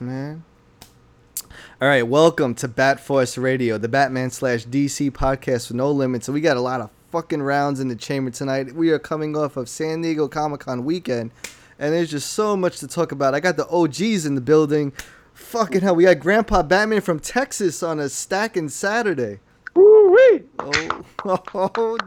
Man. All right, welcome to Bat Force Radio, the Batman slash DC podcast with no limits. So we got a lot of fucking rounds in the chamber tonight. We are coming off of San Diego Comic Con weekend, and there's just so much to talk about. I got the OGs in the building. Fucking hell, we got Grandpa Batman from Texas on a stacking Saturday. Oh, oh,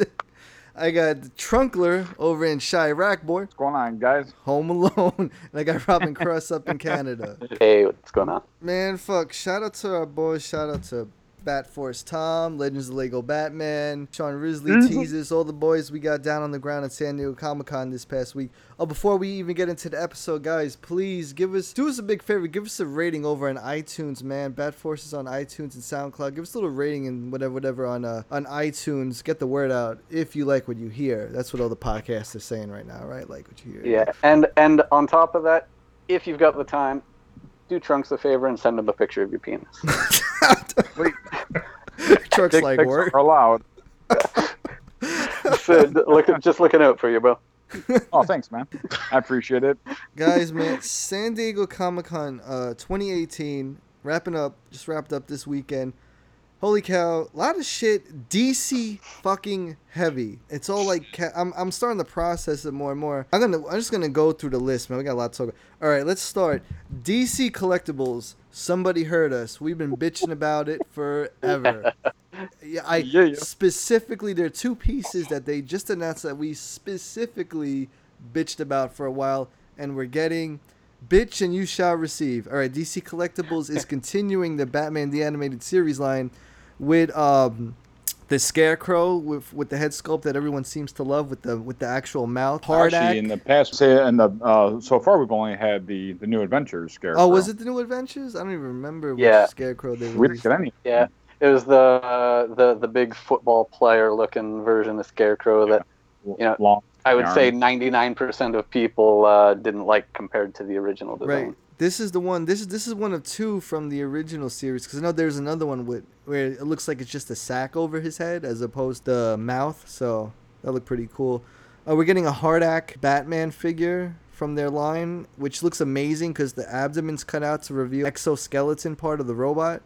I got the Trunkler over in Chirac, boy. What's going on, guys? Home alone. And I got Robin Cross up in Canada. Hey, what's going on? Man, fuck. Shout out to our boys. Shout out to Bat Force Tom, Legends of Lego Batman, Sean Risley, Teases, all the boys we got down on the ground at San Diego Comic Con this past week. Oh, before we even get into the episode, guys, please give us, do us a big favor. Give us a rating over on iTunes, man. Bat Force is on iTunes and SoundCloud. Give us a little rating and whatever, whatever on uh, on iTunes. Get the word out if you like what you hear. That's what all the podcasts are saying right now, right? Like what you hear. Yeah, and and on top of that, if you've got the time, do Trunks a favor and send him a picture of your penis. Wait, Trucks dick like pics work. are allowed. so, look, just looking out for you, bro. Oh, thanks, man. I appreciate it. guys, man, San Diego Comic Con uh, 2018 wrapping up, just wrapped up this weekend. Holy cow, a lot of shit DC fucking heavy. It's all like ca- I'm I'm starting to process it more and more. I'm to I'm just going to go through the list, man. We got a lot to talk about. All right, let's start. DC collectibles. Somebody heard us. We've been bitching about it forever. Yeah, I Yeah, yeah. specifically there are two pieces that they just announced that we specifically bitched about for a while, and we're getting. Bitch and you shall receive. All right, DC Collectibles is continuing the Batman the Animated Series line with um the Scarecrow with with the head sculpt that everyone seems to love with the with the actual mouth. Hard Actually, in the past, say in the uh, so far, we've only had the the new Adventures Scarecrow. Oh, was it the New Adventures? I don't even remember which Yeah. Scarecrow they We didn't released. get any. Yeah, it was the uh, the the big football player looking version of Scarecrow that Yeah. long. I would say 99% of people uh, didn't like compared to the original design. Right. This is the one. This is this is one of two from the original series. Because I know there's another one with where it looks like it's just a sack over his head as opposed to the mouth. So that looked pretty cool. Uh, we're getting a HARDAC Batman figure from their line, which looks amazing because the abdomen's cut out to reveal exoskeleton part of the robot.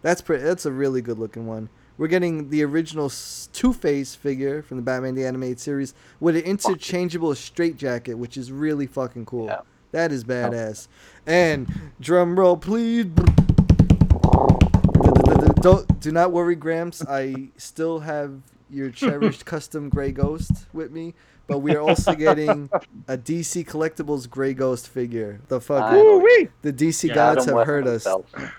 That's pretty. That's a really good looking one. We're getting the original Two Face figure from the Batman the Animated Series with an interchangeable straitjacket, which is really fucking cool. Yeah. That is badass. And drum roll, please. Don't do not worry, Gramps. I still have your cherished custom Gray Ghost with me, but we are also getting a DC Collectibles Gray Ghost figure. The fuck, the DC Yeah, gods have heard us.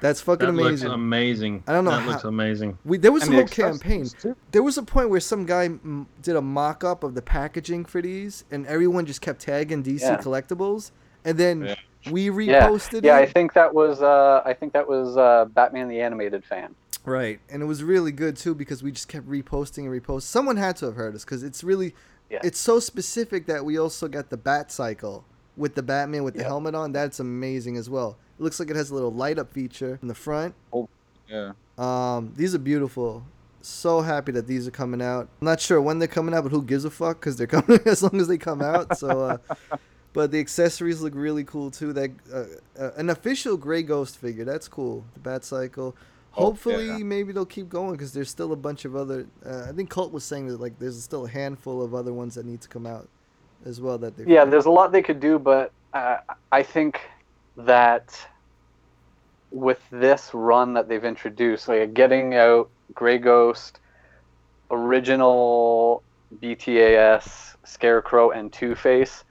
That's fucking That looks amazing. amazing. I don't know That how- looks amazing. We, there was a the whole campaign. There was a point where some guy mm, did a mock up of the packaging for these, and everyone just kept tagging DC Yeah. collectibles, and then Yeah. we reposted yeah. I it. think that was uh, I think that was uh, Batman the animated fan. Right, and it was really good too because we just kept reposting and reposting. Someone had to have heard us because it's really, Yeah. it's so specific that we also got the Bat Cycle with the Batman with the Yeah. helmet on. That's amazing as well. It looks like it has a little light up feature in the front. Oh, yeah. Um, these are beautiful. So happy that these are coming out. I'm not sure when they're coming out, but who gives a fuck? Because they're coming as long as they come out. So, uh, but the accessories look really cool too. That uh, uh, an official Gray Ghost figure. That's cool. The Bat Cycle. Oh, Hopefully, yeah. maybe they'll keep going because there's still a bunch of other. Uh, I think Colt was saying that like there's still a handful of other ones that need to come out as well. That they Yeah, there's a lot they could do, but uh, I think that with this run that they've introduced, like getting out Grey Ghost, original BTAS, Scarecrow, and Two Face,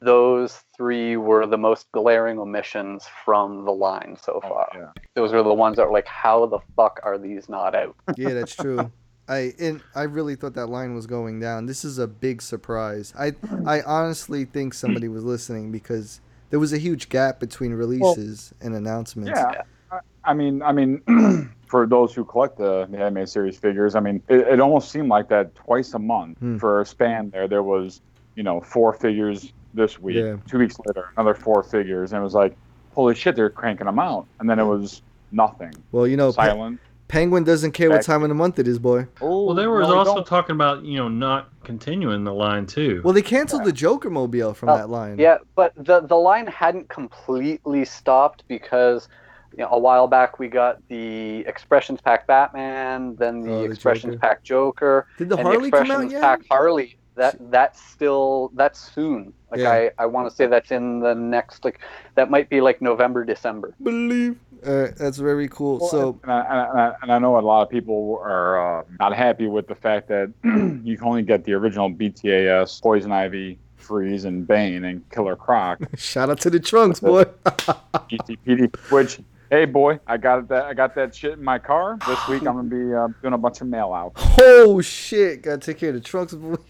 those three were the most glaring omissions from the line so far. yeah. Those are the ones that were like, how the fuck are these not out? Yeah, that's true. I and I really thought that line was going down. This is a big surprise. I I honestly think somebody was listening because there was a huge gap between releases and announcements. Yeah. I, I mean, I mean, for those who collect the, the anime series figures, I mean, it, it almost seemed like that twice a month Hmm. for a span there. There was, you know, four figures this week. Yeah. Two weeks later, another four figures, and it was like, holy shit, they're cranking them out. And then it was nothing. Well, you know, Pe- Penguin doesn't care what time of the month it is, boy. Oh, Well, they were no, also don't. talking about you know not continuing the line too. Well, they canceled the Joker mobile from Oh, that line. Yeah, but the the line hadn't completely stopped because you know, a while back we got the expressions pack Batman, then the, Oh, the expressions Joker. pack Joker, Did the and Harley the come out yet? pack Harley. That that's still that's soon. Like Yeah. I I want to say that's in the next like that might be like November December. Believe. Uh, that's very cool. Well, so and I, and, I, and I know a lot of people are uh, not happy with the fact that you can only get the original BTAS, Poison Ivy, Freeze, and Bane, and Killer Croc, shout out to the trunks, boy. GCPD. Which, hey boy, I got that. I got that shit in my car. This week I'm gonna be uh, doing a bunch of mail out. oh shit! Gotta take care of the trunks.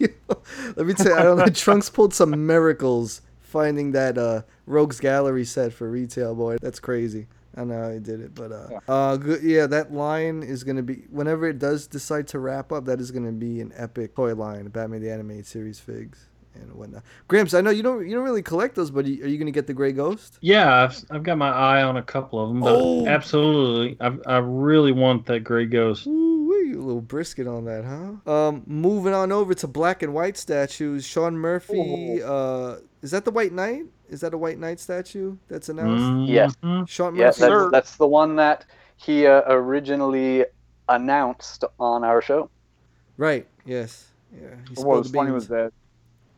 Let me tell you, I don't know. Trunks pulled some miracles finding that uh, Rogues Gallery set for retail, boy. That's crazy. I don't know how he did it, but uh, Yeah. uh, good. Yeah, that line is gonna be whenever it does decide to wrap up. That is gonna be an epic toy line, Batman the Animated Series figs and whatnot. Gramps, I know you don't you don't really collect those, but are you gonna get the Gray Ghost? Yeah, I've, I've got my eye on a couple of them, but Oh. absolutely, I, I really want that Gray Ghost. Ooh, a little brisket on that, huh? Um, moving on over to black and white statues. Sean Murphy. Uh, is that the White Knight? Is that a White Knight statue that's announced? Yes. Mhm. Sean Yeah, Murphy. that's, that's the one that he uh, originally announced on our show. Right. Yes. Yeah. He What spilled was the funny beans. was that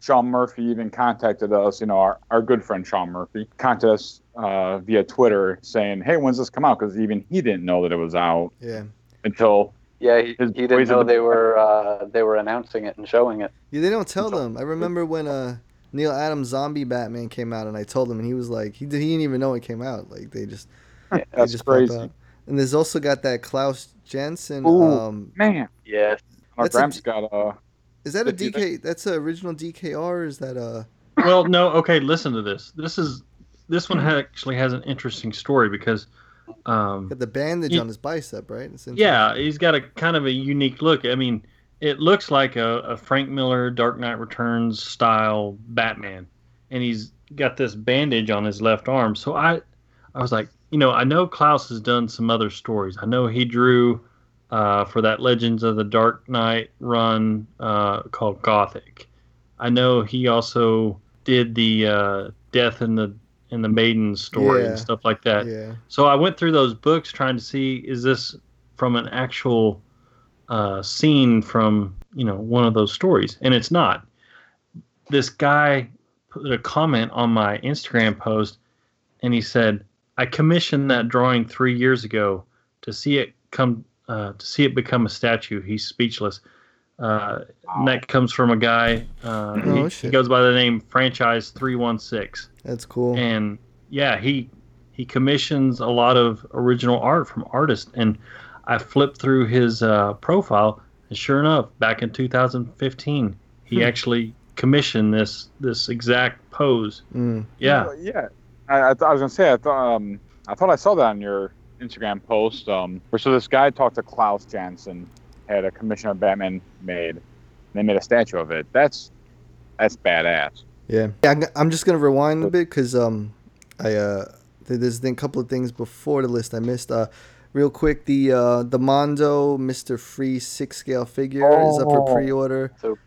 Sean Murphy even contacted us. You know, our, our good friend Sean Murphy contacted us uh, via Twitter saying, "Hey, when's this come out?" Because even he didn't know that it was out Yeah. until Yeah, he, he didn't know the- they were uh, they were announcing it and showing it. Yeah. They don't tell them. I remember when uh Neal Adams Zombie Batman came out, and I told him, and he was like, he, did, he didn't even know it came out. Like they just they that's just crazy. out. And there's also got that Klaus Janson. Ooh. Um, Man, Yes. our That's a got uh, is that a If you- DK? That's an original DKR. Or is that a? Well, no, okay, listen to this. This is this one actually has an interesting story because, um, Got the bandage Ye- on his bicep, right? It's yeah, he's got a kind of a unique look. I mean, it looks like a, a Frank Miller Dark Knight Returns style Batman, and he's got this bandage on his left arm. So I, I was like, you know, I know Klaus has done some other stories. I know he drew uh, for that Legends of the Dark Knight run uh, called Gothic. I know he also did the uh, Death in the in the Maiden story Yeah. and stuff like that. Yeah. So I went through those books trying to see is this from an actual uh, scene from you know one of those stories, and it's not. This guy put a comment on my Instagram post, and he said, "I commissioned that drawing three years ago to see it come uh, to see it become a statue." He's speechless. Uh, and that comes from a guy. Uh, Oh, he, he goes by the name Franchise Three One Six That's cool. and yeah he he commissions a lot of original art from artists and i flipped through his uh, profile and sure enough back in 2015 he Hmm. actually commissioned this this exact pose Mm. yeah Well, yeah. I, I, th- I was gonna say I thought um, I thought I saw that on your Instagram post. Um, so this guy talked to Klaus Janson, had a commission of Batman made. And they made a statue of it. That's that's badass. Yeah. yeah I'm, I'm just gonna rewind a bit because um, I uh, th- a couple of things before the list I missed. Uh, real quick, the uh, the Mondo Mister Freeze six scale figure is up for Oh. pre-order. So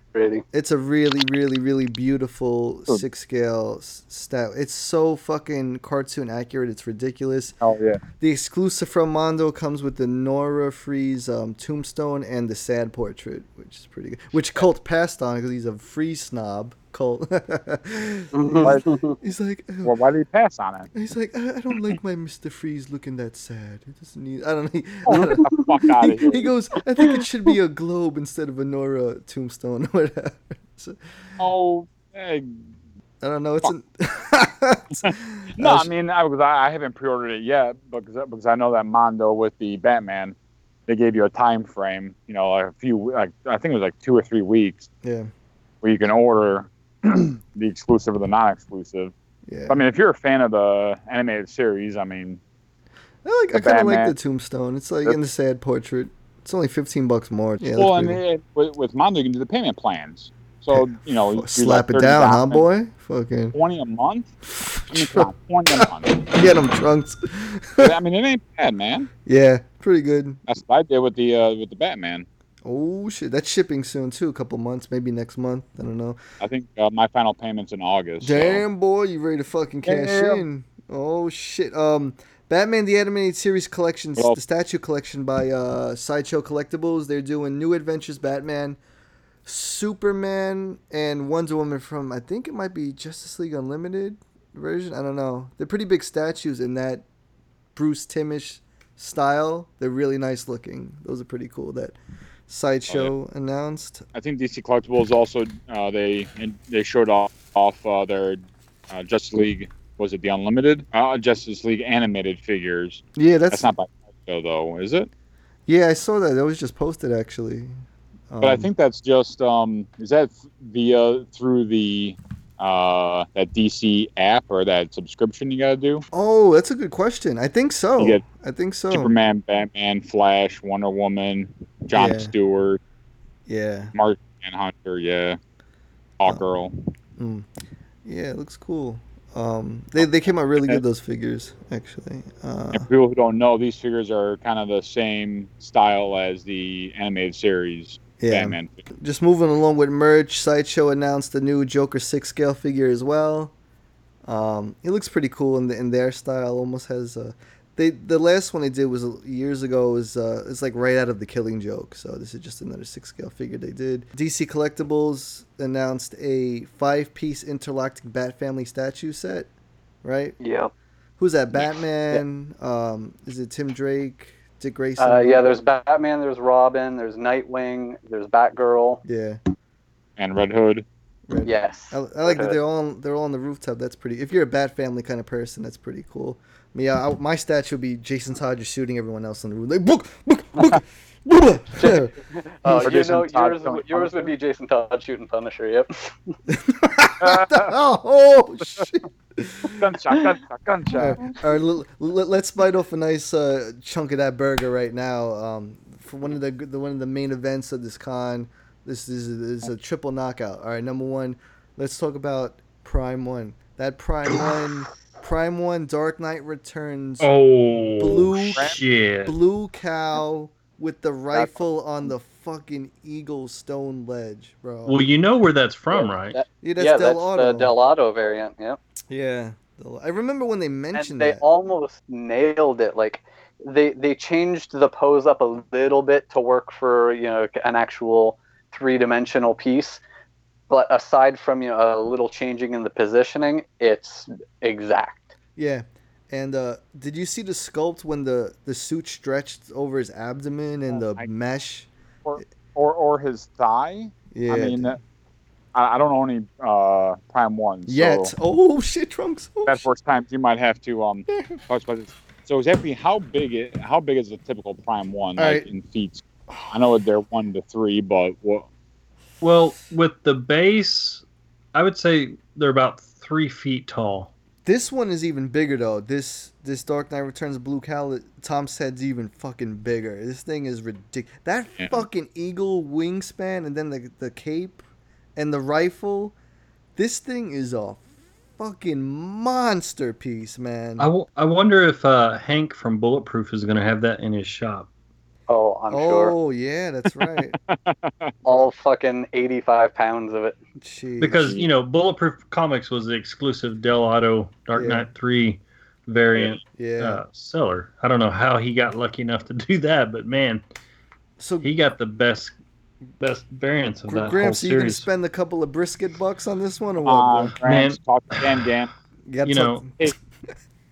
It's a really, really, really beautiful Good. six scale s- stat. It's so fucking cartoon accurate. It's ridiculous. Oh yeah. The exclusive from Mondo comes with the Nora Freeze um, tombstone and the sad portrait, which is pretty good. Which Colt passed on because he's a free snob. Colt. he's like, "Oh." Well, why did he pass on it? he's like, I, I don't like my Mister Freeze looking that sad. He doesn't need. I don't know. Oh, get the fuck out He, of here. he goes, I think it should be a globe instead of a Nora tombstone or whatever. So, Oh, eh, I don't know. It's an No, I mean, I, I haven't pre-ordered it yet because because I know that Mondo with the Batman, they gave you a time frame. You know, a few like I think it was like two or three weeks yeah, where you can order the exclusive or the non-exclusive. yeah. I mean, if you're a fan of the animated series, I mean, I like. I kind of like the tombstone. It's like in the sad portrait. It's only fifteen bucks more. Yeah, well, I mean, it, with, with Mondo, you can do the payment plans. So you know, you slap like it down, huh, boy? Fucking Twenty a month. I mean, come on, twenty a month. get them trunks. I mean, it ain't bad, man. yeah, pretty good. That's what I did with the uh, with the Batman. Oh shit, that's shipping soon too. A couple months, maybe next month. I don't know. I think uh, my final payment's in August. so- Damn, boy, you ready to fucking cash Damn. in? Oh shit. Um, Batman the Animated Series Collection, Well- the statue collection by uh Sideshow Collectibles. They're doing New Adventures Batman, Superman, and Wonder Woman from I think it might be Justice League Unlimited version. I don't know. They're pretty big statues in that Bruce Timish style. They're really nice looking. Those are pretty cool. That Sideshow announced. I think DC Collectibles also uh, they they showed off off uh, their uh, Justice League. Was it the Unlimited uh, Justice League animated figures? Yeah, that's, That's not by Sideshow though, is it? yeah. I saw that. That was just posted actually. But I Um, think that's just um, is that via through the uh, that DC app or that subscription you gotta do? Oh, that's a good question. I think so. I think so. Superman, Batman, Flash, Wonder Woman, John Yeah. Stewart, Yeah. Mark and Hunter, yeah, Hawkgirl. Mm. Yeah, it looks cool. Um, they they came out really good those figures actually. Uh, And for people who don't know, these figures are kind of the same style as the animated series yeah. Batman. Just moving along with merch, Sideshow announced the new Joker six scale figure as well. Um, it looks pretty cool in the, in their style. Almost has a. They the last one they did was uh, years ago. Was uh, it's like right out of the Killing Joke. So this is just another six scale figure they did. DC Collectibles announced a five piece interlocking Bat Family statue set. Right? Yep. Who's that? Batman. Um, is it Tim Drake? Dick Grayson? Uh, yeah, there's Batman, there's Robin, there's Nightwing, there's Batgirl. Yeah. And Red Hood. Red- Yes. I, I like that they're all they're all on the rooftop. That's pretty. If you're a Bat Family kind of person, that's pretty cool. I mean, yeah, I, my statue would be Jason Todd just shooting everyone else on the roof. Like book, book, book. book. Oh, you know, yours, yours would be Jason Todd shooting Punisher. Yep. oh shit! Gunshot, gunshot, gunshot. All right, l- l- let's bite off a nice uh, chunk of that burger right now. Um, for one of the, the one of the main events of this con, this is, is a triple knockout. All right, number one, let's talk about Prime One. That Prime One, Prime One, Dark Knight Returns, Oh, Blue- shit. blue cow with the rifle on the fucking eagle stone ledge, bro. Well, you know where that's from, right? That- yeah, that's yeah, Del that's Auto. the Del Auto variant. Yep. yeah, I remember when they And mentioned they that. almost nailed it. Like they they changed the pose up a little bit to work for you know an actual three dimensional piece. But aside from you know a little changing in the positioning, it's exact. Yeah. And uh, did you see the sculpt when the, the suit stretched over his abdomen and the Oh, I- mesh? Or, or or his thigh. Yeah. I mean. I, I don't own any uh, Prime Ones Yet. So Oh shit, trunks. Oh, that first time you might have to um talk about this. So exactly how big it, how big is a typical Prime One All like right. in feet? I know they're one to three, but what? Well, with the base, I would say they're about three feet tall. This one is even bigger though. This this Dark Knight Returns Blue Cow, Tom said's even fucking bigger. This thing is ridiculous. That Yeah. fucking eagle wingspan and then the the cape and the rifle. This thing is a fucking monster piece, man. I, w- I wonder if uh, Hank from Bulletproof is going to have that in his shop. Oh, I'm sure. oh yeah, that's right. All fucking 85 pounds of it. Jeez. Because, you know, Bulletproof Comics was the exclusive Dell'Otto Dark Yeah. Knight 3 variant yeah. uh, seller. I don't know how he got lucky enough to do that, but man, so he got the best best variants of Gr- that whole Gramps, are you gonna spend a couple of brisket bucks on this one or what? Uh, bro? Grants, talk to Dan Dan. gotta you talk- know,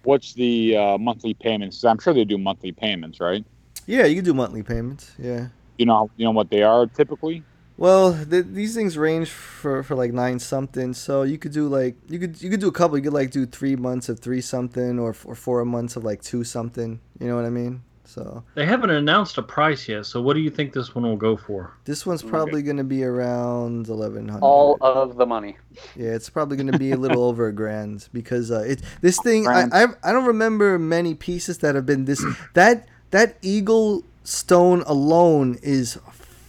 What's the uh, monthly payments? I'm sure they do monthly payments, right? Yeah, you can do monthly payments. Yeah. You know, you know what they are typically. Well, th- these things range for, for like nine something. So you could do like you could you could do a couple. You could like do three months of three something, or or four months of like two something. You know what I mean? So They haven't announced a price yet, so what do you think this one will go for? this one's probably gonna be around eleven hundred. All of the money. Yeah, it's probably gonna be a little over a grand because uh, it this thing I, I I don't remember many pieces that have been this that that eagle stone alone is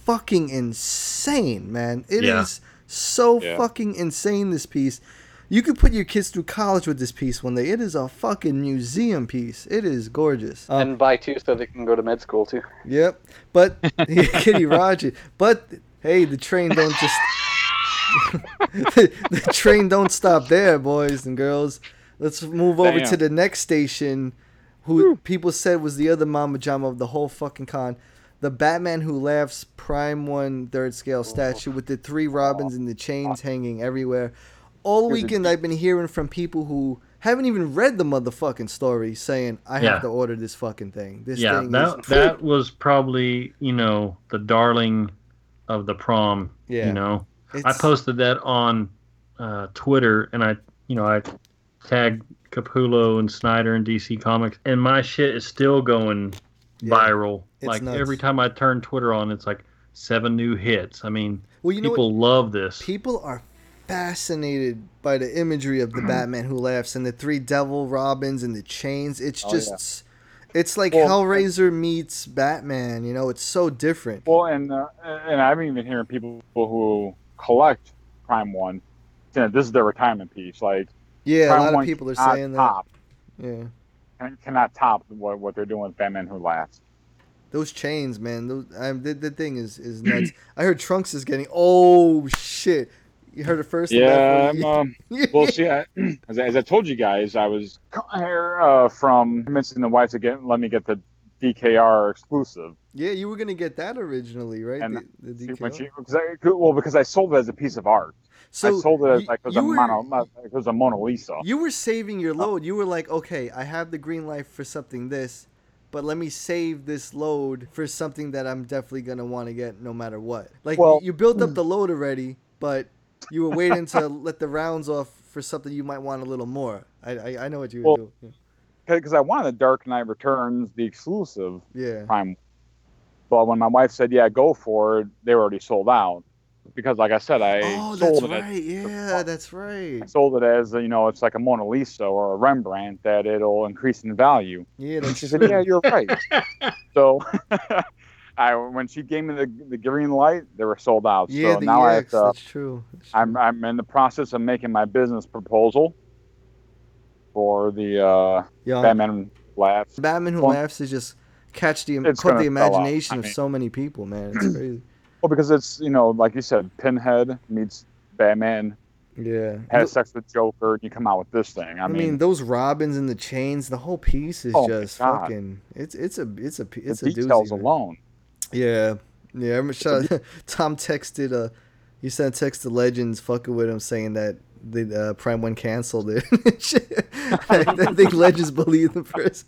fucking insane, man. It is Yeah. so Yeah. fucking insane. This piece, you could put your kids through college with this piece one day. It is a fucking museum piece. It is gorgeous. Um, and buy two so they can go to med school too. Yep. But Kitty Roger. But hey, the train don't just the train don't stop there, boys and girls. Let's move over to the next station who people said was the other Mama Jama of the whole fucking con. The Batman Who Laughs Prime One Third Scale statue with the three Robins and the chains hanging everywhere. All Here's weekend I've been hearing from people who haven't even read the motherfucking story saying I Yeah. have to order this fucking thing. This yeah, thing that is that was probably you know the darling of the prom. Yeah. You know, I posted that on uh, Twitter, and I you know I tagged Capullo and Snyder and DC Comics, and my shit is still going Yeah, viral. Like nuts. every time I turn Twitter on, it's like seven new hits. I mean, Well, you know people love this. People are fascinated by the imagery of the Batman who laughs and the three devil robins and the chains. It's Oh, just it's like Well, Hellraiser meets Batman, you know, it's so different. Well, and uh, and I've even hearing people who collect Prime One, saying that this is their retirement piece. Like Yeah, a lot of people are saying that. Yeah. can- cannot top what, what they're doing with Batman Who Laughs. Those chains, man. Those um, the, the thing is is nuts. I heard Trunks is getting oh shit. You heard it first? Yeah, um, well, see, I, as, I, as I told you guys, I was here uh, from convincing the wife to get let me get the DKR exclusive. yeah, you were gonna get that originally, right? And the, the See, DKR? when she, I, well, because I sold it as a piece of art. So I sold it as like it was, a were- mono, it was a Mona Lisa. You were saving your uh, load. You were like, okay, I have the green light for something this, but let me save this load for something that I'm definitely gonna want to get no matter what. Like Well- you built up hmm. the load already, but you were waiting to let the rounds off for something you might want a little more. I I, I know what you were Well, doing. because I wanted Dark Knight Returns, the exclusive Yeah. Prime. But when my wife said, "Yeah, go for it," they were already sold out. Because, like I said, I Oh, sold that's it. Right. Yeah, that's right. I sold it as you know, it's like a Mona Lisa or a Rembrandt that it'll increase in value. Yeah, And that's she said, "Yeah, you're right." so, I when she gave me the the green light, they were sold out. Yeah, so the now I have EX. to. That's true. That's true. I'm I'm in the process of making my business proposal for the uh, Yeah. Batman Labs. Batman Who Laughs is just catch the It's the imagination I of mean- so many people, man. It's crazy. Well, because it's you know, like you said, Pinhead meets Batman, Yeah. has sex with Joker, and you come out with this thing. I, I, mean, mean, those robins and the chains, the whole piece is Oh just fucking. It's it's a it's a the it's a details doozy. alone. Yeah, yeah. I'm Tom texted. Uh, he sent a text to Legends, fucking with him, saying that the uh, Prime One canceled it. I, think Legends believed the first.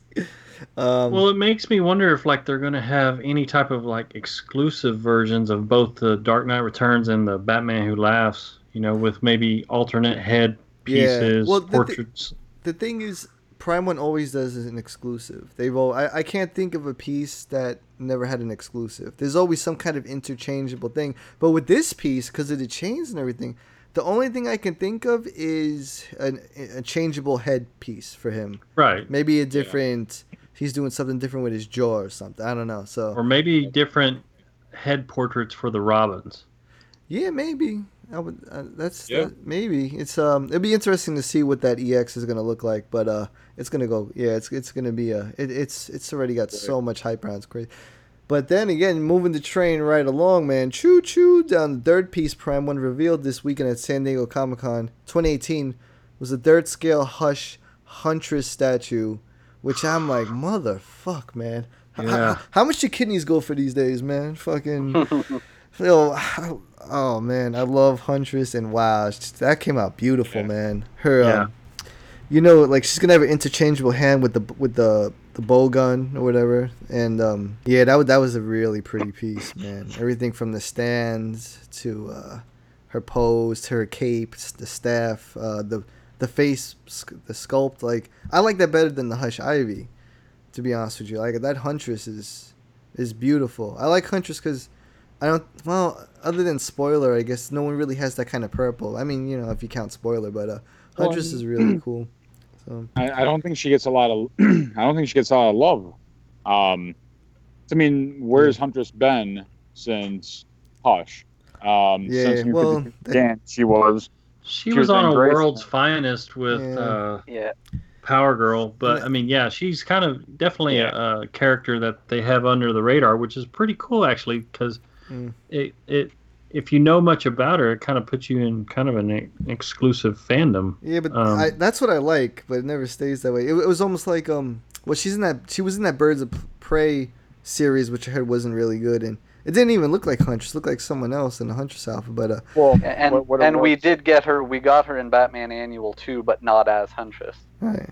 Um, Well, it makes me wonder if like they're gonna have any type of like exclusive versions of both the Dark Knight Returns and the Batman Who Laughs. You know, with maybe alternate head Yeah. pieces, Well, the thi- portraits. the thing is, Prime One always does is an exclusive. They've all, I, I can't think of a piece that never had an exclusive. There's always some kind of interchangeable thing. But with this piece, because of the chains and everything, the only thing I can think of is an, a changeable head piece for him. right. Maybe a different. He's doing something different with his jaw or something. I don't know. So or maybe different head portraits for the Robins. yeah, maybe. I would. Uh, that's Yeah. that- maybe. It's um. It'd be interesting to see what that EX is gonna look like, but uh, it's gonna go. Yeah, it's it's gonna be a. It, it's it's already got so much hype around. It's crazy. But then again, moving the train right along, man. Choo choo down the third piece. Prime One revealed this weekend at San Diego Comic Con 2018 was a third scale Hush Huntress statue, which I'm like, motherfuck, man. Yeah. How, much do kidneys go for these days, man? Fucking. Yo, oh man, I love Huntress and wow, that came out beautiful, Yeah. man. Her, Yeah. um, you know, like she's gonna have an interchangeable hand with the with the the bow gun or whatever. And um, yeah, that was that was a really pretty piece, man. Everything from the stands to uh, her pose to her cape, the staff, uh, the the face, the sculpt. Like I like that better than the Hush Ivy, to be honest with you. Like that Huntress is is beautiful. I like Huntress because I don't. Well, other than spoiler, I guess no one really has that kind of purple. I mean, you know, if you count spoiler, but uh, Huntress is really cool. So I, I don't think she gets a lot of. I don't think she gets a lot of love. Um, I mean, where's Huntress been since Hush? Um, Yeah, since New well, 52 that- began, she was. She, She was, was on a Grace. World's Finest with Yeah. uh, Yeah. Power Girl, but I mean, yeah, she's kind of definitely a, a character that they have under the radar, which is pretty cool actually, because Mm. it it if you know much about her, it kind of puts you in kind of an e- exclusive fandom. yeah, but Um, I, that's what I like. But it never stays that way. It, it was almost like um, well, she's in that she was in that Birds of Prey series, which I heard wasn't really good, and it didn't even look like Huntress. It looked like someone else in the Huntress outfit. But uh, Well, And what, what it and we did get her. We got her in Batman Annual too, but not as Huntress. right.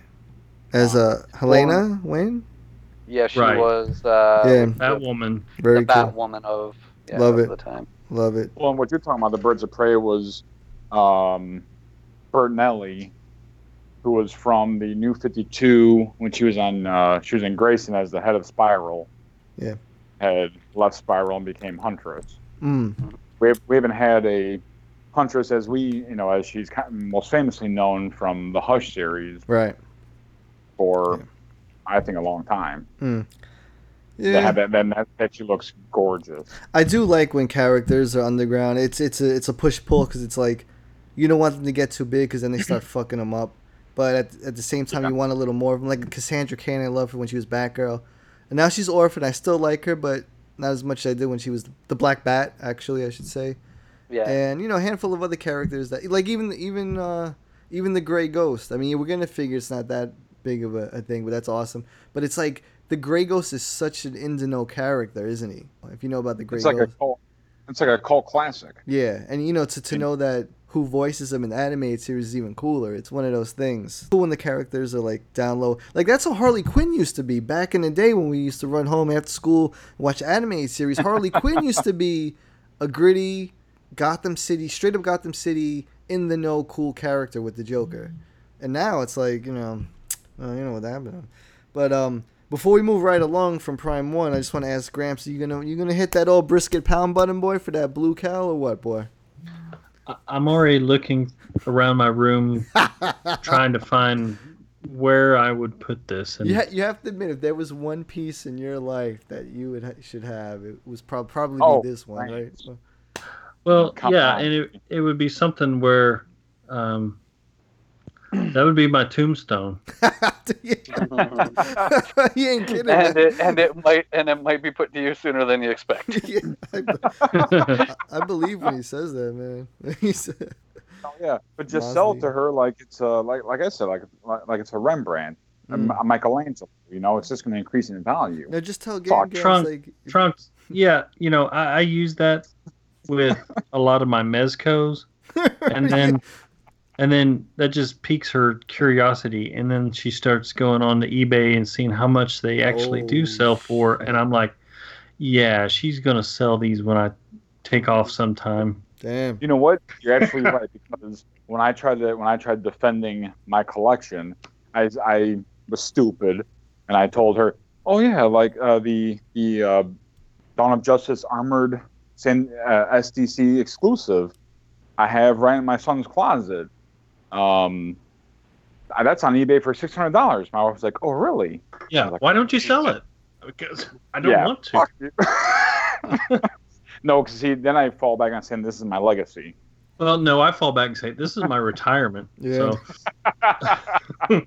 as uh, Helena Wayne. Yeah, she Right. was uh, Yeah. Batwoman. Very the cool. Batwoman of yeah, Love of it. the time. Love it. Well, and what you're talking about, the Birds of Prey, was um, Bertinelli, who was from the New 52 when she was on. Uh, she was in Grayson as the head of Spiral. Yeah. Had left Spiral and became Huntress. Mm. We, we haven't had a Huntress as we, you know, as she's kind of most famously known from the Hush series Right. for, I think, a long time. Mm. Yeah. that, then that, that she looks gorgeous. I do like when characters are underground. It's it's a it's a push pull because it's like you don't want them to get too big because then they start fucking them up. But at, at the same time, you want a little more of them. Like Cassandra Cain, I love her when she was Batgirl, and now she's Orphan. I still like her, but not as much as I did when she was the Black Bat. Actually, I should say. Yeah. And you know, a handful of other characters that like even even uh even the Gray Ghost. I mean, we're gonna figure it's not that big of a, a thing, but that's awesome. But it's like the Gray Ghost is such an in to know character, isn't he? If you know about the Gray It's like Ghost. a cult. It's like a cult classic. Yeah, and you know to, to know that who voices him in the animated series is even cooler. It's one of those things. Cool when the characters are like down low. Like that's how Harley Quinn used to be back in the day when we used to run home after school watch animated series. Harley Quinn used to be a gritty Gotham City, straight up Gotham City in the know cool character with the Joker. And now it's like, you know, well, you know what happened. But um before we move right along from Prime One, I just want to ask Gramps: Are you gonna you gonna hit that old brisket pound button boy for that blue cow or what, boy? I- I'm already looking around my room, trying to find where I would put this. And You, ha- you have to admit, if there was one piece in your life that you would ha- should have, it was prob- probably Oh, be this one, right. right? So- Well, Come yeah, on. and it it would be something where, um, that would be my tombstone. you ain't kidding. and it and it might and it might be put to you sooner than you expect. Yeah, I, I believe when he says that, man. Oh, yeah, but just sell it to her like it's a like like I said like like, like it's a Rembrandt, a Mm. a Michelangelo. You know, it's just going to increase in value. no, just tell Fuck. Gam Gams, Trunk, like, trunks. Yeah, you know, I, I use that with a lot of my mezcos, and then and then that just piques her curiosity, and then she starts going on to eBay and seeing how much they actually Oh, do sell for, and I'm like, yeah, she's gonna sell these when I take off sometime. damn. You know what? You're absolutely right because when I tried to when I tried defending my collection, I I was stupid, and I told her, oh yeah, like uh, the the uh, Dawn of Justice armored San, uh, SDC exclusive, I have right in my son's closet. Um, uh, that's on eBay for six hundred dollars. My wife was like, "Oh, really?" Yeah, why don't you sell it? Because I don't Yeah, want to. fuck you. no, because see, then I fall back on saying this is my legacy. Well, no, I fall back and say this is my retirement. Yeah. So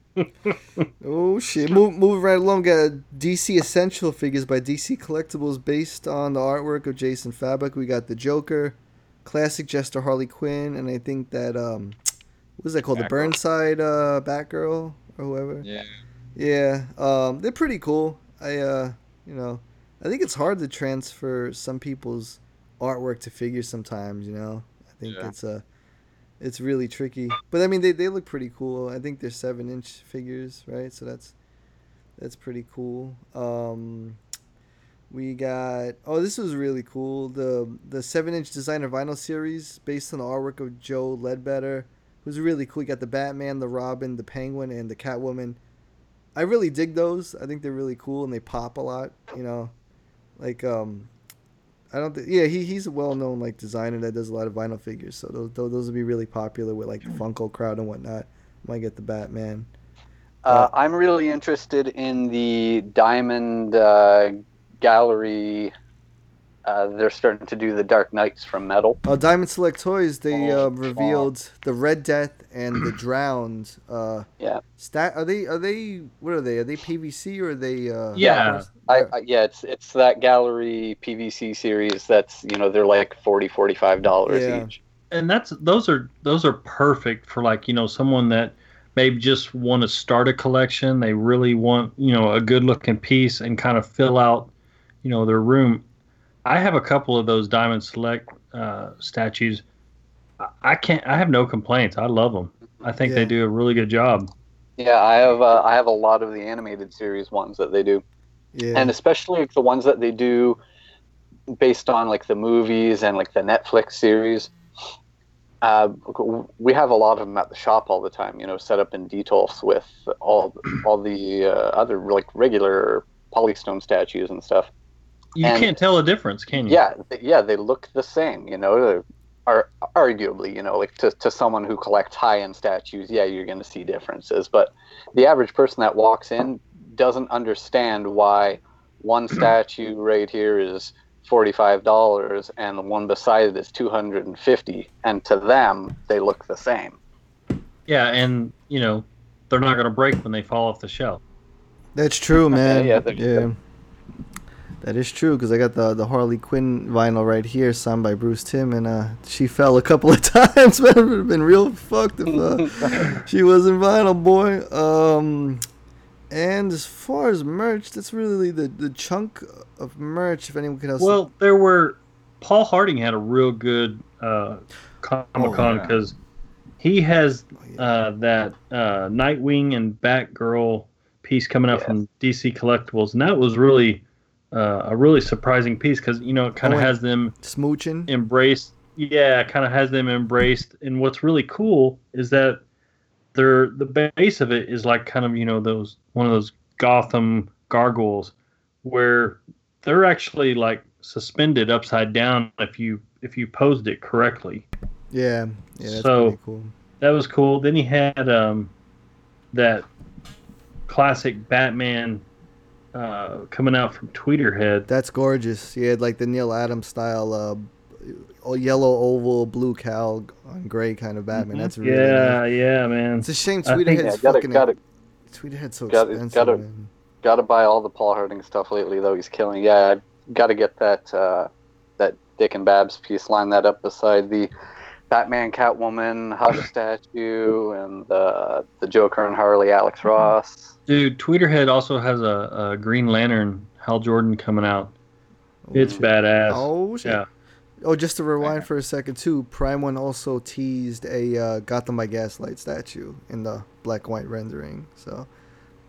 Oh shit! Move, moving right along. Got DC Essential figures by DC Collectibles based on the artwork of Jason Fabok. We got the Joker, classic Jester Harley Quinn, and I think that um, what is that called? The Burnside uh, Batgirl or whoever. Yeah. Yeah, um, they're pretty cool. I, uh, you know, I think it's hard to transfer some people's artwork to figures sometimes. You know, I think Yeah. it's uh, it's really tricky. But I mean, they, they look pretty cool. I think they're seven inch figures, right? So that's that's pretty cool. Um, we got oh, this was really cool. The the seven inch designer vinyl series based on the artwork of Joe Ledbetter, who's really cool. You got the Batman, the Robin, the Penguin, and the Catwoman. I really dig those. I think they're really cool and they pop a lot. You know, like um, I don't think yeah he he's a well known like designer that does a lot of vinyl figures. So those those, those would be really popular with like the Funko crowd and whatnot. Might get the Batman. Uh, I'm really interested in the Diamond uh, Gallery. Uh, they're starting to do the Dark Knights from metal. Uh, Diamond Select Toys they Oh, uh, revealed the Red Death and the Drowned. Uh, Yeah. stat are they are they what are they are they PVC or are they? Uh, Yeah. I, I, yeah, it's it's that gallery PVC series. That's you know they're like 40 45 dollars Yeah. each. and that's those are those are perfect for like you know someone that maybe just want to start a collection they really want you know a good looking piece and kind of fill out you know their room i have a couple of those diamond select uh, statues I- i can't i have no complaints i love them i think Yeah. they do a really good job Yeah, I have uh, I have a lot of the animated series ones that they do, Yeah. and especially the ones that they do based on like the movies and like the Netflix series. Uh, we have a lot of them at the shop all the time. You know, set up in Detols with all all the uh, other like regular polystone statues and stuff. You And- can't tell a difference can you Yeah, yeah, they look the same. You know, They're- arguably, you know, like to, to someone who collects high end statues, yeah, you're going to see differences. But the average person that walks in doesn't understand why one statue right here is forty five dollars and the one beside it is two hundred and fifty, and to them they look the same. yeah and you know they're not going to break when they fall off the shelf That's true, man. yeah, yeah, they're- that is true because I got the the Harley Quinn vinyl right here, signed by Bruce Timm, and uh, she fell a couple of times. Man, it would have been real fucked if uh, she wasn't vinyl, boy. Um, and as far as merch, that's really the the chunk of merch. If anyone could help. Well, there were. Paul Harding had a real good uh, Comic Con yeah. because he has uh, that uh, Nightwing and Batgirl piece coming out Yes. from DC Collectibles, and that was really uh, a really surprising piece because you know it kind Oh, of and- has them smooching. embraced. Yeah, kind of has them embraced. And what's really cool is that they're the base of it is like kind of you know those one of those Gotham gargoyles where they're actually like suspended upside down if you if you posed it correctly. Yeah, yeah, that's So- cool. That was cool. Then he had um that classic Batman uh, coming out from Tweeterhead. That's gorgeous. He had like the Neal Adams style, uh, yellow oval, blue cowl on gray kind of Batman. That's really Mm-hmm. Yeah, nice. yeah, man. It's a shame I think- Tweeterhead's Yeah, gotta fucking. gotta Tweeterhead's so gotta- expensive. gotta- man. gotta buy all the Paul Harding stuff lately though. He's killing. Yeah, I gotta get that uh, that Dick and Babs piece. Line that up beside the Batman, Catwoman, Hush statue, and the the Joker and Harley, Alex Ross. Dude, Tweeterhead also has a, a Green Lantern Hal Jordan coming out. It's badass. Oh shit. Yeah. Oh, just to rewind for a second too. Prime One also teased a uh, Gotham by Gaslight statue in the black and white rendering. So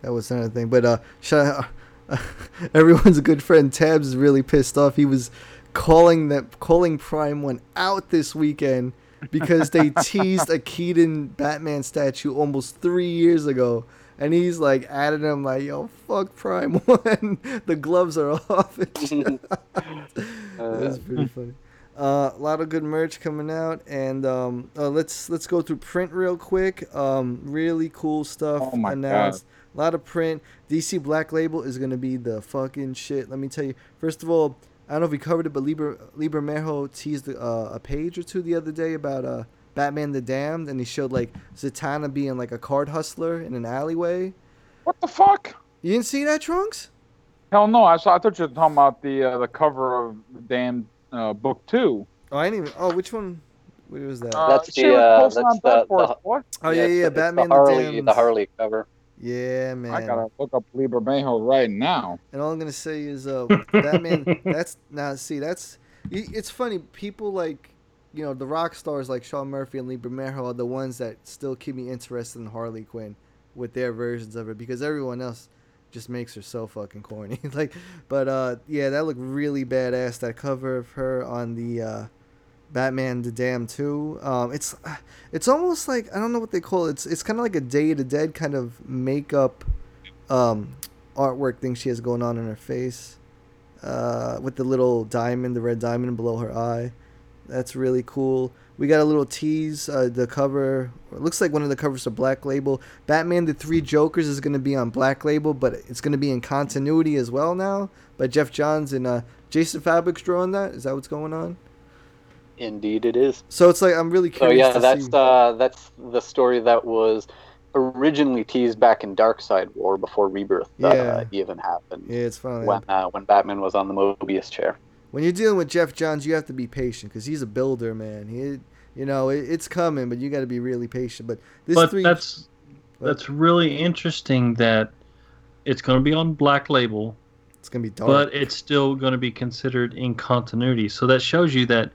that was another thing. But uh, shout out, everyone's good friend Tabs is really pissed off. He was calling that calling Prime One out this weekend because they teased a Keaton Batman statue almost three years ago. And he's like adding him like, yo, fuck Prime One. the gloves are off. and. That's pretty funny. Uh, a lot of good merch coming out, and um, uh, let's let's go through print real quick. Um, really cool stuff Oh my announced. A lot of print. DC Black Label is gonna be the fucking shit. Let me tell you. First of all, I don't know if we covered it, but Liber Lee Bermejo teased uh, a page or two the other day about uh, Batman the Damned, and he showed like Zatanna being like a card hustler in an alleyway. What the fuck? You didn't see that, Trunks? Hell no! I saw. I thought you were talking about the uh, the cover of the damn uh, book two. Oh, I didn't even. Oh, which one? Where was that? Uh, That's the, uh, that's on Bad the- the- oh yeah, it's yeah, the- Batman the Harley, the Damned. the Harley cover. Yeah, man. I gotta look up Lee Bermejo right now. And all I'm gonna say is, uh, that man. that's now see, that's it's funny. People like you know the rock stars like Sean Murphy and Lee Bermejo are the ones that still keep me interested in Harley Quinn with their versions of it because everyone else just makes her so fucking corny. like, but uh, yeah, that looked really badass. That cover of her on the uh, Batman the Dam two. Um, it's it's almost like I don't know what they call it. It's it's kind of like a Day the Dead kind of makeup um, artwork thing she has going on in her face uh, with the little diamond, the red diamond below her eye. That's really cool. We got a little tease. Uh, the cover it looks like one of the covers of Black Label. Batman: The Three Jokers is going to be on Black Label, but it's going to be in continuity as well now. By Geoff Johns and uh, Jason Fabok's drawing that. Is that what's going on? Indeed, it is. So it's like I'm really So curious. yeah, to that's see. uh, that's the story that was originally teased back in Darkseid War before Rebirth uh, Yeah. even happened. Yeah, it's finally when uh, when Batman was on the Mobius chair. when you're dealing with Geoff Johns, you have to be patient because he's a builder, man. He, you know, it, it's coming, but you got to be really patient. But this but three, that's that's really interesting that it's going to be on Black Label, it's gonna be dark. but it's still going to be considered in continuity. So that shows you that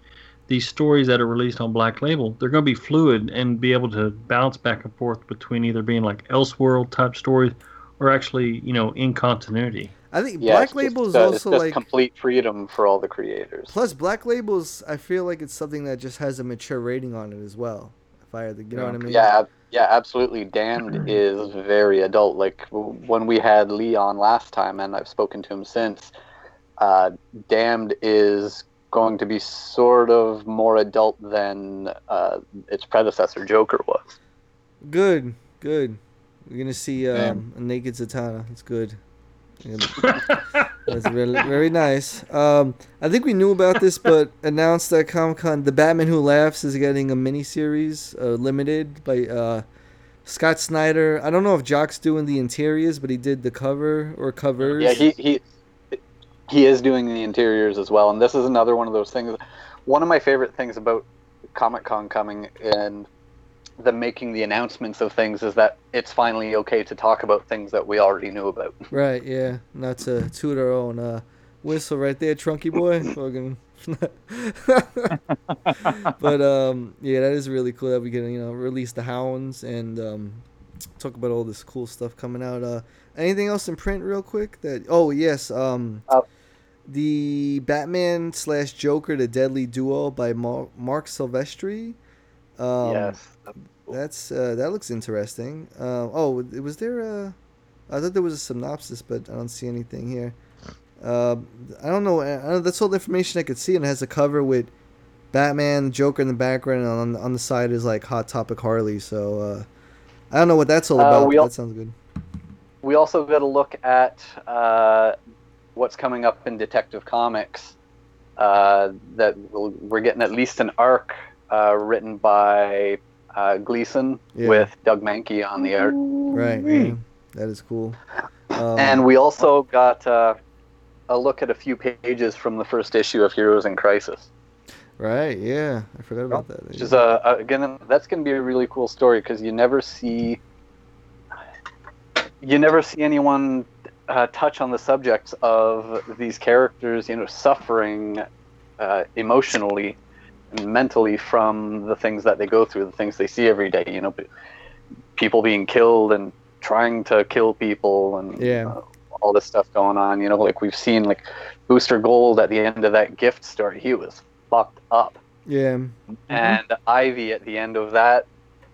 these stories that are released on Black Label, they're going to be fluid and be able to bounce back and forth between either being like Elseworld type stories or actually, you know, in continuity. I think Yeah, Black Label is uh, it's also just like complete freedom for all the creators. plus Black Labels. I feel like it's something that just has a mature rating on it as well. If I had to, you know what I mean? Yeah, yeah, absolutely. Damned is very adult. Like when we had Lee on last time, and I've spoken to him since. Uh, Damned is going to be sort of more adult than uh, its predecessor, Joker, was. Good, good. We're gonna see um, a naked Zatanna. It's good. We're That's really very nice. Um, I think we knew about this, but announced at Comic Con, the Batman Who Laughs is getting a miniseries, uh, limited by uh, Scott Snyder. I don't know if Jock's doing the interiors, but he did the cover or covers. Yeah, he he he is doing the interiors as well, and this is another one of those things. One of my favorite things about Comic Con coming and the making the announcements of things is that it's finally okay to talk about things that we already knew about. Right, yeah. Not to toot our own uh, whistle right there, Trunky boy. Fucking. but um, yeah, that is really cool that we can you know release the hounds and um, talk about all this cool stuff coming out. Uh, anything else in print, real quick? That oh yes, um, Uh, the Batman slash Joker, the Deadly Duo by Mar- Marc Silvestri. Um, yes. that's uh, that looks interesting. Uh, oh, was there a? I thought there was a synopsis, but I don't see anything here. Uh, I don't know. I don't, that's all the information I could see, and it has a cover with Batman, Joker in the background, and on on the side is like Hot Topic Harley. So uh, I don't know what that's all Uh, about. we al- that sounds good. We also got to look at uh, what's coming up in Detective Comics. Uh, that we'll, we're getting at least an arc uh, written by uh, Gleason Yeah. with Doug Mahnke on the art. Right. yeah. That is cool. Um, and we also got uh, a look at a few pages from the first issue of Heroes in Crisis. Right. Yeah, I forgot about that. Which is a, a again that's to be a really cool story because you never see you never see anyone uh, touch on the subjects of these characters, you know, suffering uh, emotionally and mentally from the things that they go through, the things they see every day. You know, people being killed and trying to kill people and Yeah. uh, all this stuff going on. You know, like we've seen like Booster Gold at the end of that gift story, he was fucked up yeah. and Ivy at the end of that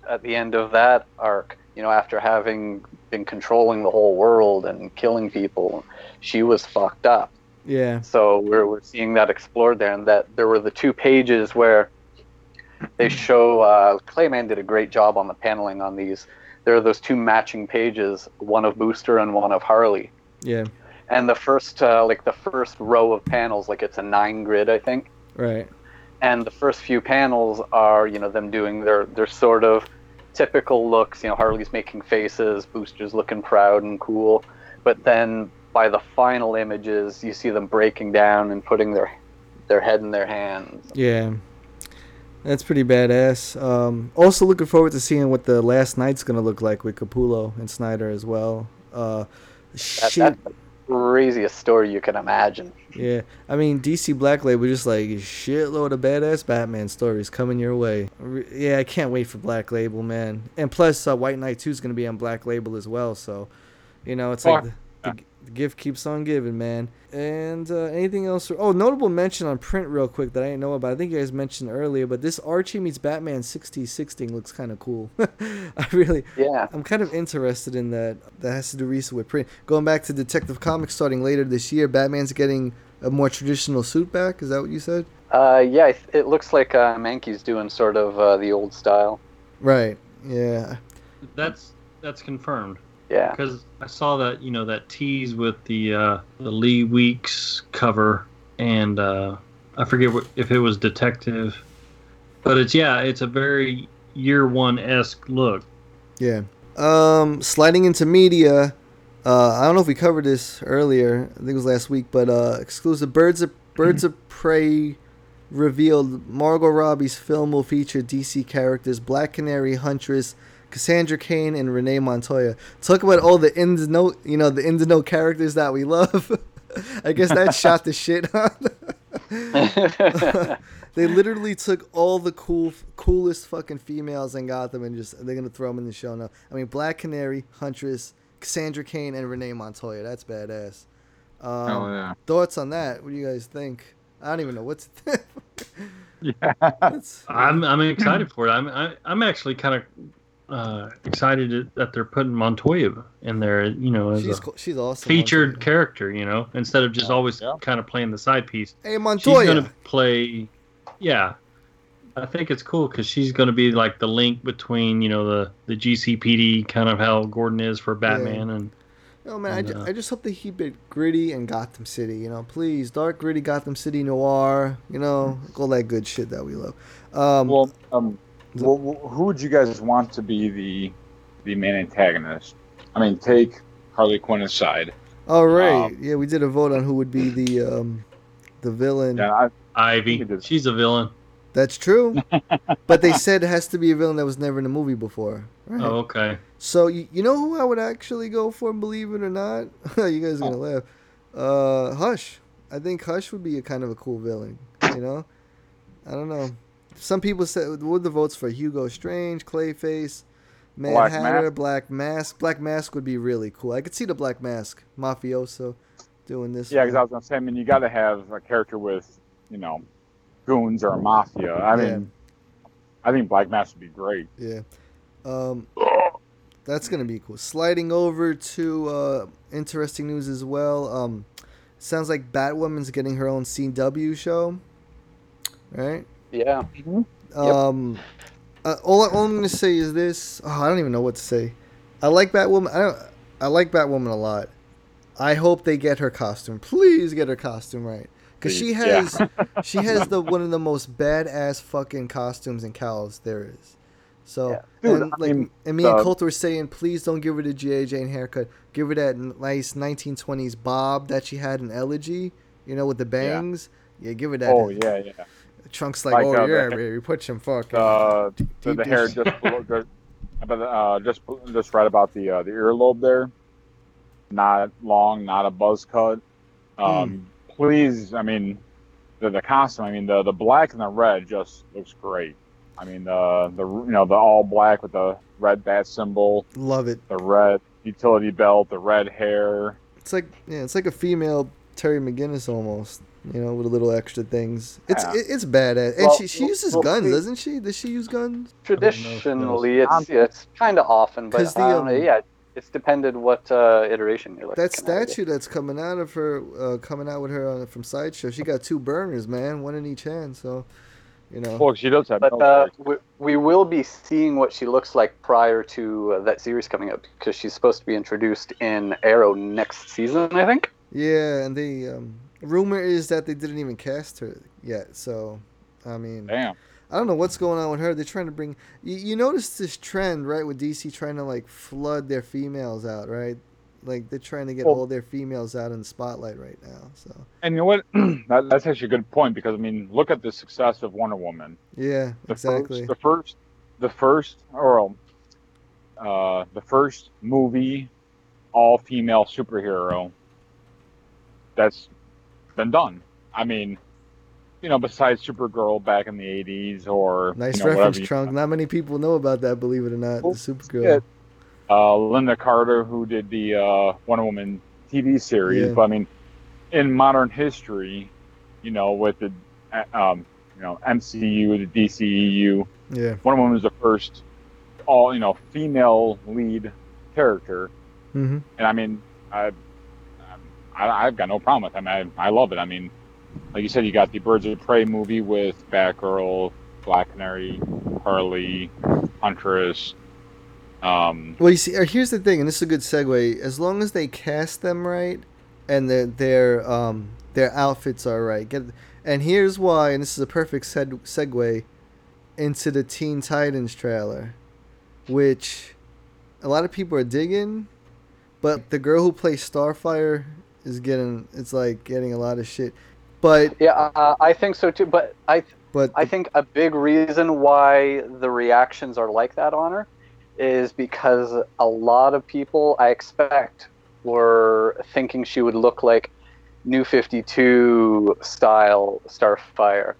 at the end of that arc, you know, after having been controlling the whole world and killing people, she was fucked up. Yeah. So we're we're seeing that explored there, and that there were the two pages where they show uh, Clay Mann did a great job on the paneling on these. There are those two matching pages, one of Booster and one of Harley. Yeah. And the first, uh, like the first row of panels, like it's a nine grid, I think Right. and the first few panels are you know them doing their their sort of typical looks you know harley's making faces boosters looking proud and cool but then by the final images you see them breaking down and putting their their head in their hands Yeah. That's pretty badass. Um, also looking forward to seeing what the Last Knight's gonna look like with Capullo and Snyder as well. Uh, that, shit. that craziest story you can imagine. Yeah, I mean DC Black Label just like shitload of badass Batman stories coming your way. Re- Yeah, I can't wait for Black Label, man. And plus, uh, White Knight Two is gonna be on Black Label as well. So, you know, it's like the, the, the gift keeps on giving, man. And uh, anything else? Oh, notable mention on print, real quick that I didn't know about. I think you guys mentioned earlier, but this Archie meets Batman sixty sixteen looks kind of cool. I really, Yeah. I'm kind of interested in that. That has to do recently with print. Going back to Detective Comics starting later this year, Batman's getting a more traditional suit back. Is that what you said? Uh, yeah, I it looks like uh, Mahnke's doing sort of uh, the old style. Right. Yeah. That's that's confirmed Yeah. because I saw that you know that tease with the uh, the Lee Weeks cover, and uh, I forget what, if it was Detective, but it's yeah, it's a very year one esque look. Yeah. Um, sliding into media. Uh, I don't know if we covered this earlier. I think it was last week, but uh, exclusive Birds of Birds of Prey revealed Margot Robbie's film will feature DC characters Black Canary, Huntress, Cassandra Cain, and Renee Montoya. Talk about all the ins note, you know, the ins note characters that we love. I guess that shot the shit on. they literally took all the cool, coolest fucking females and got them, and just they're gonna throw them in the show now. I mean, Black Canary, Huntress, Cassandra Cain, and Renee Montoya. That's badass. Um, oh yeah. Thoughts on that? What do you guys think? I don't even know what's. to. Yeah. That's- I'm I'm excited for it. I'm I, I'm actually kind of uh, excited that they're putting Montoya in there. You know, as she's a co- she's awesome. featured Montoya. character. You know, instead of just Yeah, always yeah. kind of playing the side piece. Hey Montoya, She's Montoya. gonna play. Yeah, I think it's cool because she's gonna be like the link between you know the the GCPD kind of how Gordon is for Batman and Oh man, I, ju- uh, I just hope they keep it gritty and Gotham City. You know, please, dark, gritty Gotham City noir. You know, all that good shit that we love. Um, Well, um, well, well, who would you guys want to be the the main antagonist? I mean, take Harley Quinn aside. all right, um, yeah, we did a vote on who would be the um, the villain. Yeah, I, Ivy. She's a villain. That's true, but they said it has to be a villain that was never in a movie before. Right. Oh, okay. So you, you know who I would actually go for, believe it or not? you guys are gonna laugh. Uh, Hush. I think Hush would be a kind of a cool villain. You know, I don't know. Some people said what the votes for Hugo Strange, Clayface, Mad Black Hatter, Mask? Black Mask. Black Mask would be really cool. I could see the Black Mask mafioso doing this. yeah, because I was gonna say, I mean, you got to have a character with, you know, goons or a mafia. I Yeah. mean, I think Black Mask would be great. Yeah. Um, that's gonna be cool. Sliding over to uh, interesting news as well. Um, sounds like Batwoman's getting her own CW show, right? Yeah. Um, uh, all, all I'm gonna say is this. Oh, I don't even know what to say. I like Batwoman. I don't. I like Batwoman a lot. I hope they get her costume. Please get her costume right, because she Please, yeah. has she has the one of the most badass fucking costumes and cowls there is. So Yeah. Dude, and I like mean, and me and Colt were saying, please don't give her the G.I. Jane haircut. Give her that nice 1920s bob that she had in Elegy. You know, with the bangs. Yeah, give her that. Oh yeah, yeah. Trunks like, Like, oh uh, yeah, the- baby, put some fucking. Uh, the, deep the hair just below, just, uh, just just right about the uh, the earlobe there. Not long, not a buzz cut. Um, Please, I mean, the the costume. I mean, the the black and the red just looks great. I mean, the the you know the all black with the red bat symbol, Love it. the red utility belt, the red hair. It's like yeah, it's like a female Terry McGinnis almost. You know, with a little extra things. It's Yeah. it's badass, and Well, she she uses well, guns, see- doesn't she? Does she use guns? Traditionally, it's it's kind of often, but the, I know, um, yeah, it's depended what uh, iteration you're looking That statue that's coming out of her, uh, coming out with her on, from sideshow. She got two burners, man, one in each hand. So, you know. Well, she does have. But uh, we, we will be seeing what she looks like prior to uh, that series coming up because she's supposed to be introduced in Arrow next season, I think. Yeah, and the um, rumor is that they didn't even cast her yet. So, I mean, Damn. I don't know what's going on with her. They're trying to bring. You, you notice this trend, right, with DC trying to like flood their females out, right? Like they're trying to get Well- all their females out in the spotlight right now. So And you know what? that, that's actually a good point because I mean, look at the success of Wonder Woman. yeah, The exactly. First, the first, the first, or uh, the first movie all-female superhero that's been done. I mean, you know, besides Supergirl back in the '80s or Nice you know, reference, Trunk. Not many people know about that, believe it or not. Well, the Supergirl. uh, Lynda Carter, who did the uh, Wonder Woman TV series. Yeah. But I mean, in modern history, you know, with the uh, um, you know MCU, the DCEU, Yeah. Wonder Woman was the first all you know female lead character, Mm-hmm. and I mean, I, I I've got no problem with mean, I, I love it. I mean, like you said, you got the Birds of Prey movie with Batgirl, Black Canary, Harley, Huntress. Um, Well, you see, uh, here's the thing, and this is a good segue. As long as they cast them right, and their their um their outfits are right, get and here's why, and this is a perfect seg- segue into the Teen Titans trailer, which a lot of people are digging, but the girl who plays Starfire is getting it's like getting a lot of shit, but Yeah, uh, I think so too. But I but I think a big reason why the reactions are like that on her is because a lot of people, I expect, were thinking she would look like New 52 style Starfire.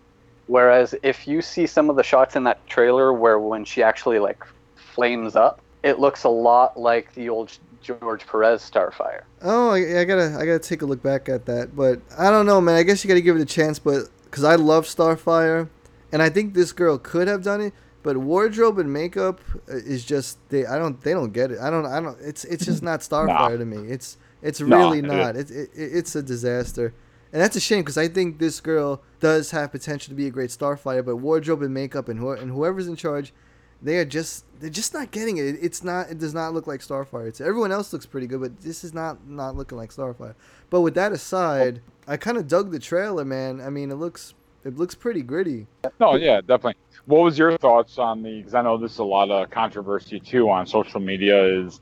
Whereas if you see some of the shots in that trailer where when she actually like flames up, it looks a lot like the old George Perez Starfire. Oh, I, I gotta, I gotta take a look back at that. But I don't know, man. I guess you gotta give it a chance. But because I love Starfire, and I think this girl could have done it. But wardrobe and makeup uh, is just they. I don't. They don't get it. I don't. I don't. It's. It's just not Starfire to me. It's. It's really it not. It, it, It's a disaster, and that's a shame because I think this girl does have potential to be a great Starfire. But wardrobe and makeup and who, and whoever's in charge, they are just they're just not getting it. It's not. It does not look like Starfire. It's everyone else looks pretty good, but this is not not looking like Starfire. But with that aside, I kind of dug the trailer, man. I mean, it looks it looks pretty gritty. No, yeah, definitely. What was your thoughts on the? Because I know this is a lot of controversy too on social media. Is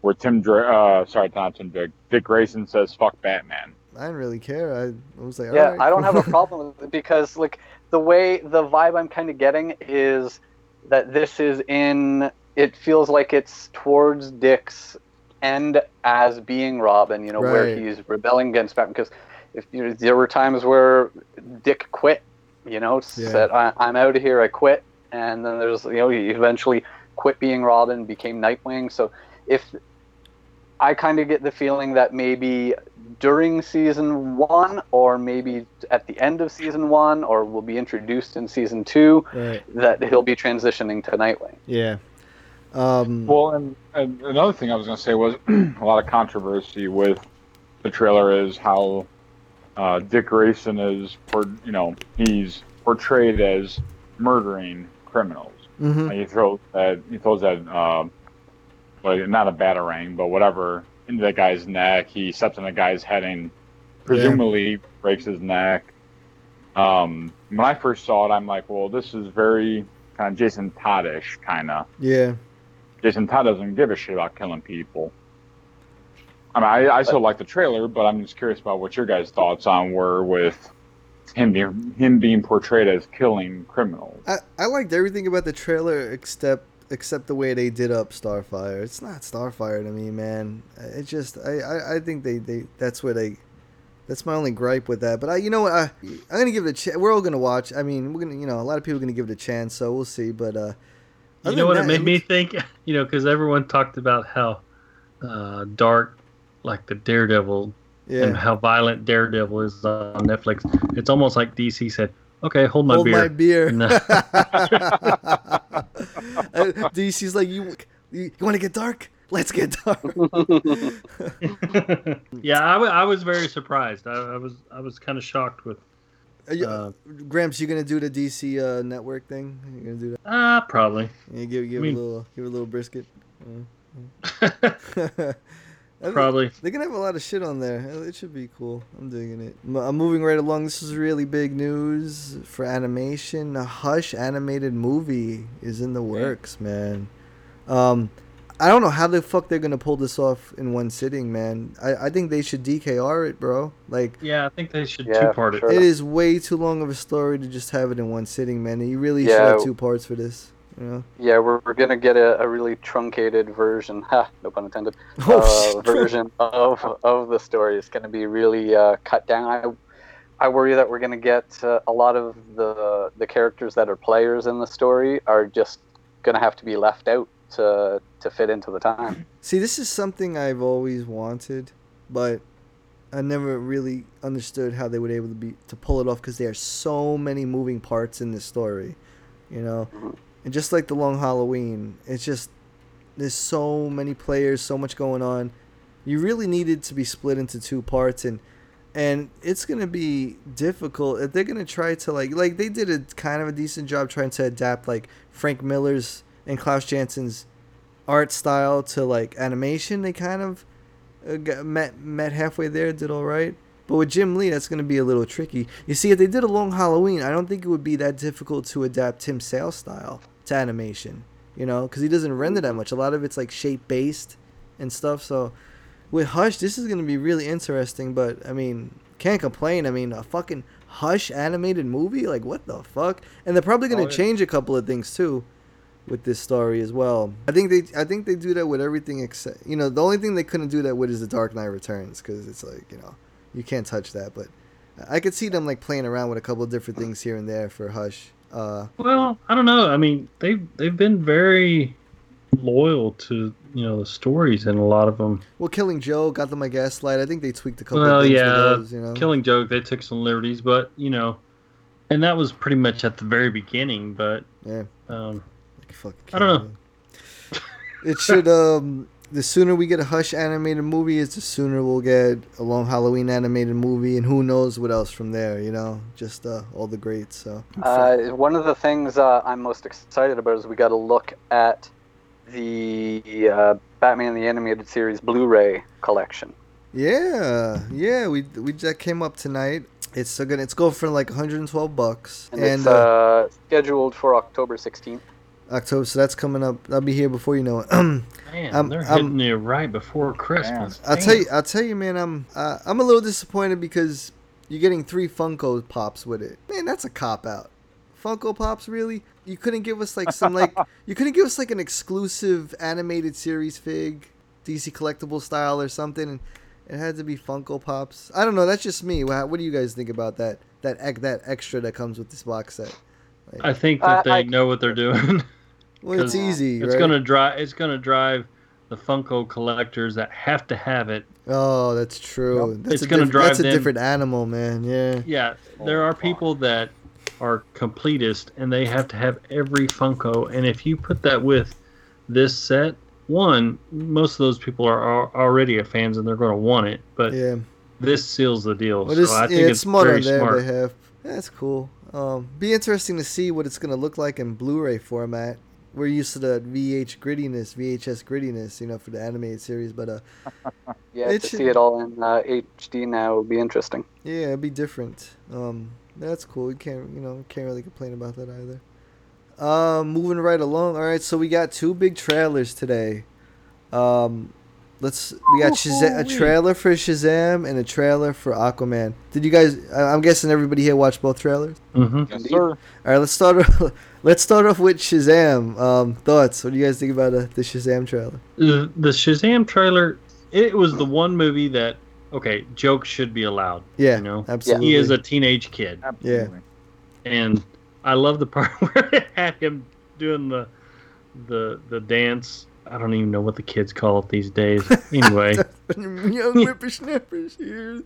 where Tim, Dra- uh, sorry, not Tim Drake, Dick Grayson says "fuck Batman." I didn't really care. I, I was like, yeah, alright, I don't have a problem with it because like the way the vibe I'm kind of getting is that this is in. It feels like it's towards Dick's end as being Robin. You know where he's rebelling against Batman because if you know, there were times where Dick quit. You know, Yeah. said I, I'm out of here. I quit, and then there's you know he eventually quit being Robin, became Nightwing. So if I kind of get the feeling that maybe during season one, or maybe at the end of season one, or will be introduced in season two, Right. that he'll be transitioning to Nightwing. Yeah. Um. Well, and, and another thing I was going to say was a lot of controversy with the trailer is how uh, Dick Grayson is, for you know, he's portrayed as murdering criminals. mhm. Like he throws that he throws that um, well, not a batarang, but whatever into that guy's neck. He steps on the guy's head and presumably breaks his neck. Um, when I first saw it, I'm like, well, this is very kind of Jason Toddish, kind of. Yeah. Jason Todd doesn't give a shit about killing people. I mean, I, I still like the trailer, but I'm just curious about what your guys' thoughts on were with him being him being portrayed as killing criminals. I, I liked everything about the trailer except except the way they did up Starfire. It's not Starfire to me, man. It just I, I, I think they, they that's where they that's my only gripe with that. But I you know what I I'm gonna give it a chance. We're all gonna watch. I mean we're gonna you know a lot of people are gonna give it a chance, so we'll see. But uh, You know what than it that, made me looks- think? You know, because everyone talked about how uh, dark, like the Daredevil, and how violent Daredevil is on Netflix. It's almost like DC said, "Okay, hold my Hold beer." my beer. No. Uh, DC's like you. You, you want to get dark? Let's get dark. yeah, I, was very surprised. I, I was I was kind of shocked with. You- Uh, Gramps, you gonna do the DC uh, network thing? You gonna do that? Ah, probably. You give give I mean- a little give a little brisket. I think Probably. They're gonna have a lot of shit on there. It should be cool. I'm digging it. I'm moving right along. This is really big news for animation. A Hush animated movie is in the works, man. Um, I don't know how the fuck they're gonna pull this off in one sitting, man. I, I think they should DKR it, bro. Like Yeah, I think they should Yeah, two part it. sure. it is way too long of a story to just have it in one sitting, man. You really should have two parts for this. Yeah, we're, we're gonna get a, a really truncated version. Ha, no pun intended. Oh, uh, version of of the story. It's gonna be really uh, cut down. I I worry that we're gonna get uh, a lot of the the characters that are players in the story are just gonna have to be left out to to fit into the time. See, this is something I've always wanted, but I never really understood how they would able to be to pull it off because there are so many moving parts in this story, you know. And just like the Long Halloween, it's just there's so many players, so much going on. You really needed to be split into two parts, and and it's gonna be difficult if they're gonna try to like like they did a kind of a decent job trying to adapt like Frank Miller's and Klaus Janson's art style to like animation. They kind of uh, met met halfway there, did all right. But with Jim Lee, that's going to be a little tricky. You see, if they did a long Halloween, I don't think it would be that difficult to adapt Tim Sale's style to animation. You know, because he doesn't render that much. A lot of it's like shape based and stuff. So with Hush, this is going to be really interesting. But I mean, can't complain. I mean, a fucking Hush animated movie, like what the fuck? And they're probably going to Oh, yeah. change a couple of things too with this story as well. I think they I think they do that with everything except you know the only thing they couldn't do that with is the Dark Knight Returns because it's like you know you can't touch that. But I could see them like playing around with a couple of different uh. things here and there for Hush. Uh, Well, I don't know. I mean, they've they've been very loyal to you know the stories and a lot of them. well, Killing Joke got them a gaslight. I think they tweaked a couple Well, of things yeah, those. You know, Killing Joke, they took some liberties, but you know, and that was pretty much at the very beginning. But yeah, um, I don't know. It should um the sooner we get a Hush animated movie is the sooner we'll get a long Halloween animated movie and who knows what else from there, you know? Just uh, all the greats, so Uh, one of the things uh, I'm most excited about is we got to look at the uh, Batman the Animated Series Blu-ray collection. Yeah, yeah, we we that came up tonight. It's so good. It's going for like 112 bucks, And, and it's uh, uh, scheduled for October 16th. October. So that's coming up. I'll be here before you know it. man, I'm- they're I'm- hitting you right before Christmas. I'll tell you. I'll tell you, man. I'm uh, I'm a little disappointed because you're getting three Funko Pops with it. Man, that's a cop out. Funko Pops, really? You couldn't give us like some like you couldn't give us like an exclusive animated series fig, DC collectible style or something. And it had to be Funko Pops. I don't know. That's just me. What, what do you guys think about that? That that extra that comes with this box set. I think that I- they I- know what they're doing. Well, it's 'Cause easy. it's right? gonna drive. It's gonna drive the Funko collectors that have to have it. Oh, that's true. That's It's a gonna diff- drive That's a them- different animal, man. Yeah. Yeah, there are people that are completist and they have to have every Funko. And if you put that with this set, one, most of those people are, are already fans and they're going to want it. But Yeah. this seals the deal. Well, so this, I think yeah, it's, it's smart very on their smart. That's cool. Um, be interesting to see what it's gonna look like in Blu-ray format. We're used to the VH grittiness, VHS grittiness, you know, for the animated series. But uh, Yeah, to should- see it all in uh, HD now would be interesting. yeah, it'd be different. Um, that's cool. You can't, you know, can't really complain about that either. Um, moving right along. All right, so we got two big trailers today. Um, let's we got Shazam, a trailer for Shazam and a trailer for Aquaman. Did you guys? I- I'm guessing everybody here watched both trailers. Mm-hmm. Yes, sir. All right, let's start. Off, let's start off with Shazam. Um, thoughts? What do you guys think about uh, the Shazam trailer? The, the Shazam trailer, it was the one movie that, okay, jokes should be allowed. Yeah, You know, absolutely. he is a teenage kid. Absolutely. and I love the part where it had him doing the the the dance. I don't even know what the kids call it these days. Anyway, Young whippersnappers here.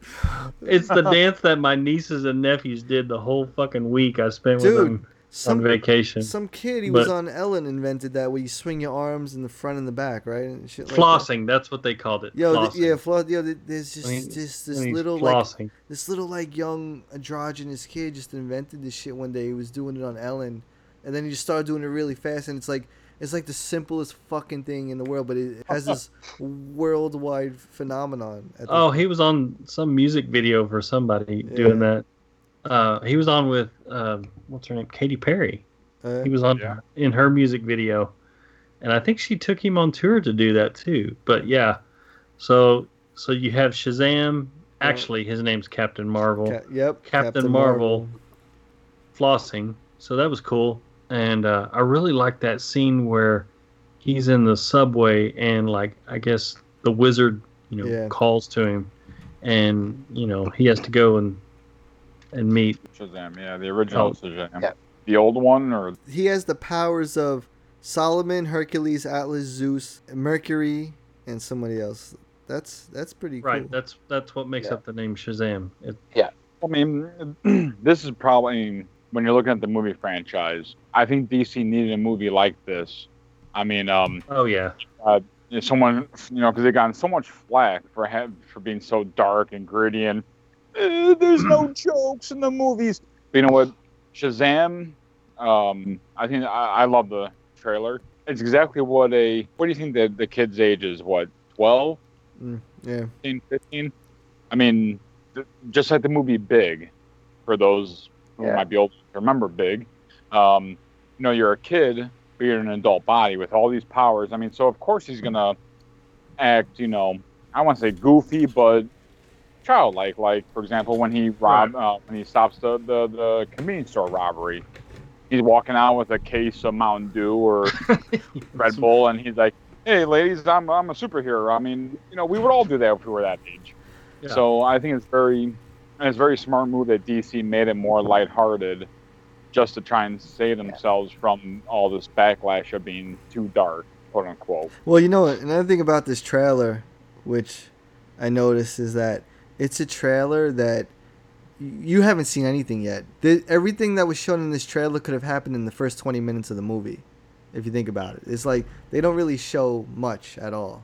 it's the dance that my nieces and nephews did the whole fucking week I spent with Dude, them on vacation. some kid he was on Ellen invented that where you swing your arms in the front and the back, right? And shit like that. flossing, that's what they called it. Yo, flossing. yeah, floss. Yo, th- there's just When he- this this he's little like this little like young androgynous kid just invented this shit one day. He was doing it on Ellen, and then he just started doing it really fast. And it's like it's like the simplest fucking thing in the world, but it has this worldwide phenomenon. At the- Oh, he was on some music video for somebody doing that. Uh, he was on with um, what's her name, Katy Perry. uh, He was on Yeah. in her music video, and I think she took him on tour to do that too. But yeah, so so you have Shazam. Actually, his name's Captain Marvel. Ca- yep, Captain, Marvel, flossing. So that was cool. And uh, I really like that scene where he's in the subway and like I guess the wizard you know Yeah. calls to him, and you know he has to go and and meet. Shazam, yeah, the original Oh. Shazam. Yeah. The old one, or He has the powers of Solomon, Hercules, Atlas, Zeus, Mercury, and somebody else. That's that's pretty cool. Right, that's that's what makes Yeah. up the name Shazam. It, I mean, this is probably when you're looking at the movie franchise. I think DC needed a movie like this. I mean, um, oh yeah, you know, someone, you know, because they gotten so much flack for have, for being so dark and gritty and "Eh, there's no jokes in the movies. But you know what, Shazam, um, I think I, I love the trailer. It's exactly what a. What do you think that the kid's age is? What 12, Yeah. 15, 15? I mean, th- just like the movie Big, for those who Yeah. might be old to remember Big. Um, you know, you're a kid, but you're in an adult body with all these powers. I mean, so of course he's gonna act, you know, I want to say goofy, but childlike. Like, for example, when he rob, uh, when he stops the, the the convenience store robbery, he's walking out with a case of Mountain Dew or Red Bull, and he's like, "Hey, ladies, I'm I'm a superhero." I mean, you know, we would all do that if we were that age. Yeah. So I think it's very, and it's a very smart move that DC made it more lighthearted, just to try and save themselves from all this backlash of being too dark, quote unquote. Well, you know? Another thing about this trailer, which I noticed, is that it's a trailer that you haven't seen anything yet. The, everything that was shown in this trailer could have happened in the first 20 minutes of the movie, if you think about it. It's like they don't really show much at all.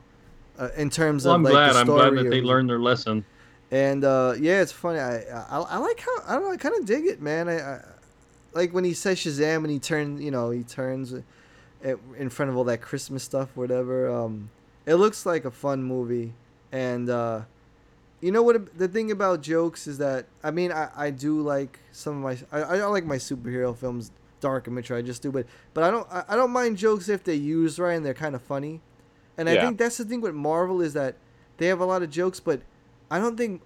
Uh, in terms well, of I'm like glad. the I'm glad that or they learned their lesson. And uh, yeah, it's funny. I, I I like how I don't know. I kind of dig it, man. I, I like when he says Shazam and he turns. You know, he turns at, in front of all that Christmas stuff, whatever. Um, it looks like a fun movie, and uh, you know what? The thing about jokes is that I mean, I, I do like some of my I, I like my superhero films, dark and mature. I just do, but but I don't I, I don't mind jokes if they're used right and they're kind of funny. And I think that's the thing with Marvel is that they have a lot of jokes, but I don't think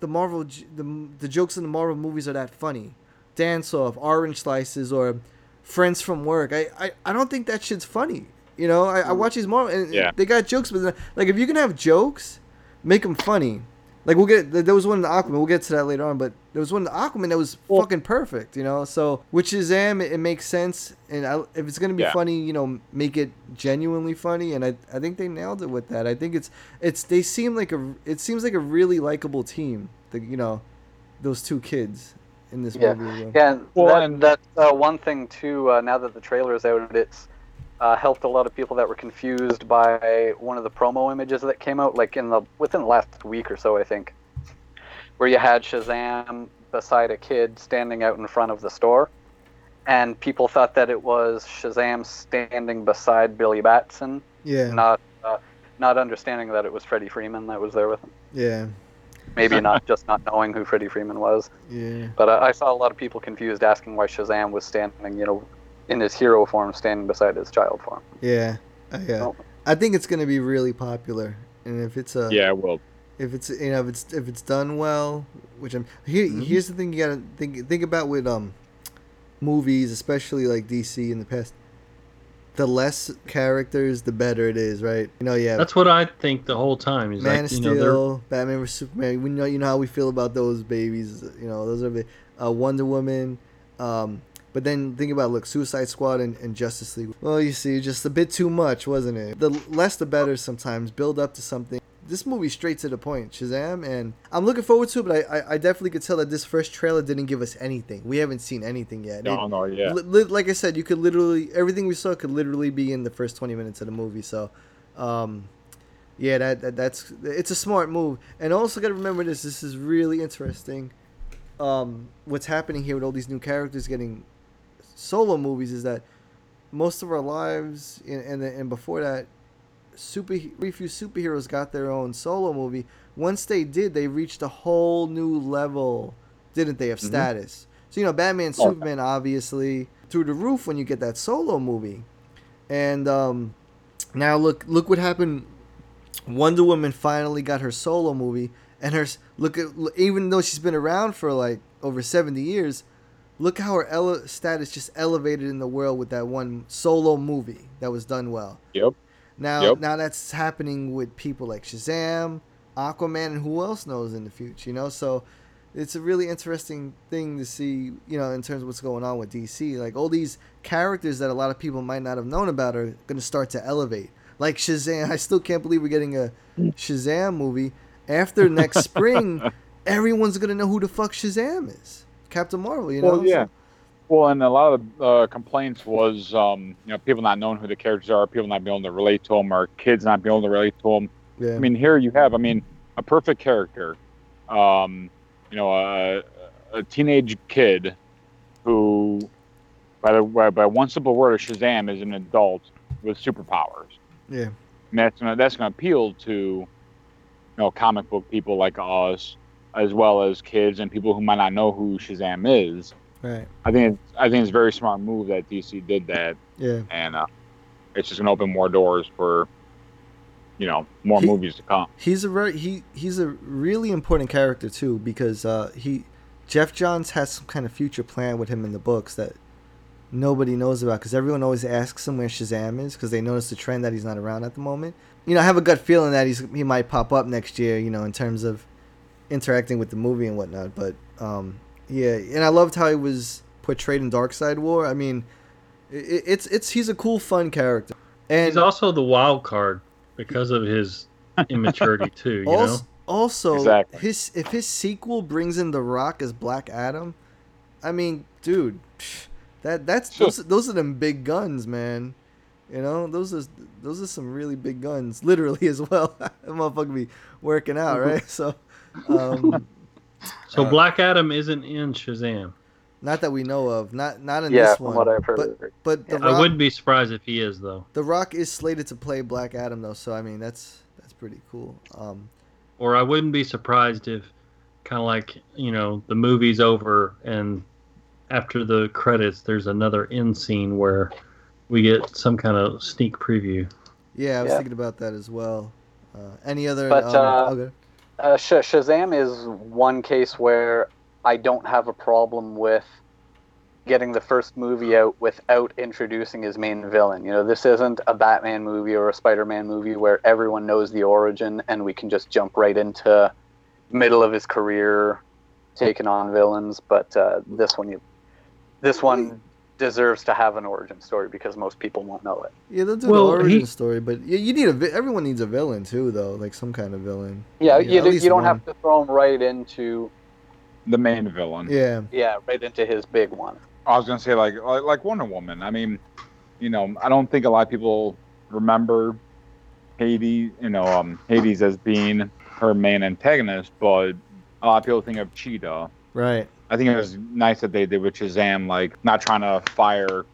the Marvel the the jokes in the Marvel movies are that funny. Dance off, orange slices, or friends from work. I, I, I don't think that shit's funny. You know, I, I mm. watch these Marvel and Yeah. they got jokes, but like if you can have jokes, make them funny. Like we'll get there was one in the Aquaman. We'll get to that later on, but there was one in the Aquaman that was Well- fucking perfect. You know, so with Shazam, it, it makes sense, and I, if it's gonna be Yeah. funny, you know, make it genuinely funny, and I, I think they nailed it with that. I think it's it's they seem like a it seems like a really likable team. The you know, those two kids in this Yeah. movie. as. Yeah, and Well, that, and- that's uh, one thing too. Uh, now that the trailer is out, it's uh, helped a lot of people that were confused by one of the promo images that came out, like in the within the last week or so, I think, where you had Shazam beside a kid standing out in front of the store, and people thought that it was Shazam standing beside Billy Batson, Yeah, not uh, not understanding that it was Freddie Freeman that was there with him. yeah, Maybe not just not knowing who Freddie Freeman was. yeah. But I, I saw a lot of people confused, asking why Shazam was standing, you know, in his hero form, standing beside his child form. Yeah, I, yeah. Oh. I think it's gonna be really popular, and if it's a Yeah, well, if it's you know if it's if it's done well, which I'm here. Mm-hmm. Here's the thing you gotta think think about with um movies, especially like DC in the past. The less characters, the better it is, right? You know, yeah. That's what I think the whole time. Is Man like, of you know, Steel, Batman vs Superman. We know you know how we feel about those babies. You know those are the uh, Wonder Woman. Um, but then think about look Suicide Squad and, and Justice League. Well, you see, just a bit too much, wasn't it? The less the better. Sometimes build up to something. This movie straight to the point, Shazam, and I'm looking forward to it. But I, I, I definitely could tell that this first trailer didn't give us anything. We haven't seen anything yet. no, It- no, yeah. Li- li- like I said, you could literally everything we saw could literally be in the first twenty minutes of the movie. So, um, yeah, that, that that's it's a smart move. And also got to remember this. This is really interesting. Um, what's happening here with all these new characters getting solo movies is that most of our lives and and, and before that, super very few superheroes got their own solo movie. Once they did, they reached a whole new level, didn't they, of Mhm. status? So you know, Batman, Oh. Superman, obviously through the roof when you get that solo movie, and um, now look look what happened. Wonder Woman finally got her solo movie, and her look at even though she's been around for like over seventy years, look how her ele- status just elevated in the world with that one solo movie that was done well. Yep. Now, Yep. now that's happening with people like Shazam, Aquaman, and who else knows in the future, you know? So it's a really interesting thing to see, you know, in terms of what's going on with DC. Like all these characters that a lot of people might not have known about are going to start to elevate. Like Shazam, I still can't believe we're getting a Shazam movie. After next spring, everyone's going to know who the fuck Shazam is. Captain Marvel, you know? Well, yeah. Well, and a lot of the uh, complaints was, um, you know, people not knowing who the characters are, people not being able to relate to them, or kids not being able to relate to them. Yeah. I mean, here you have, I mean, a perfect character. Um, you know, a, a teenage kid who, by the by, by one simple word of Shazam, is an adult with superpowers. yeah. And that's gonna that's gonna appeal to, you know, comic book people like us, as well as kids and people who might not know who Shazam is. Right. I think it's, I think it's a very smart move that DC did that, Yeah. and uh, it's just gonna open more doors for, you know, more He- movies to come. He's a very he he's a really important character too because uh, he Geoff Johns has some kind of future plan with him in the books that nobody knows about because everyone always asks him where Shazam is because they notice the trend that he's not around at the moment. You know, I have a gut feeling that he's he might pop up next year. You know, in terms of interacting with the movie and whatnot. But um, yeah, and I loved how he was portrayed in Darkseid War. I mean, it, it's it's he's a cool, fun character. And He's also the wild card because of his immaturity too. You also, know, also Exactly. his if his sequel brings in The Rock as Black Adam, I mean, dude, that that's Sure. those, those are them big guns, man. You know, those are those are some really big guns, literally as well. that motherfucker be working out, right? So, um, so uh, Black Adam isn't in Shazam. not that we know of, not not in Yeah, this from one. what I've heard. But but the I Rock, wouldn't be surprised if he is though, the Rock is slated to play Black Adam though, so I mean that's that's pretty cool. Um, or I wouldn't be surprised if, kind of like you know, the movie's over and after the credits, there's another end scene where we get some kind of sneak preview. yeah, I was Yeah. thinking about that as well. Uh, any other? But, um, uh, okay. Uh, Sh- Shazam is one case where I don't have a problem with getting the first movie out without introducing his main villain. You know, this isn't a Batman movie or a Spider-Man movie where everyone knows the origin and we can just jump right into middle of his career taking on villains. But uh, this one, you, this one deserves to have an origin story because most people won't know it. Yeah, they'll do Well, the origin he- story, but you, you need a vi- everyone needs a villain too, though, like some kind of villain. Yeah, Yeah, you, at do, least you don't one. have to throw him right into The main villain. Yeah, yeah, right into his big one. I was gonna say like like, like Wonder Woman. I mean, you know, I don't think a lot of people remember Hades, you know, um, Hades as being her main antagonist, but a lot of people think of Cheetah. right. I think it was nice that they did with Shazam, like not trying to fire,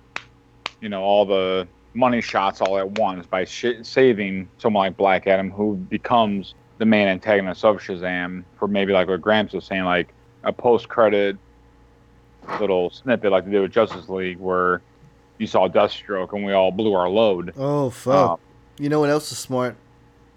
you know, all the money shots all at once by sh- saving someone like Black Adam, who becomes the main antagonist of Shazam. For maybe like what Gramps was saying, like a post-credit little snippet, like they did with Justice League, where you saw Deathstroke and we all blew our load. Oh fuck! Uh, you know what else is smart?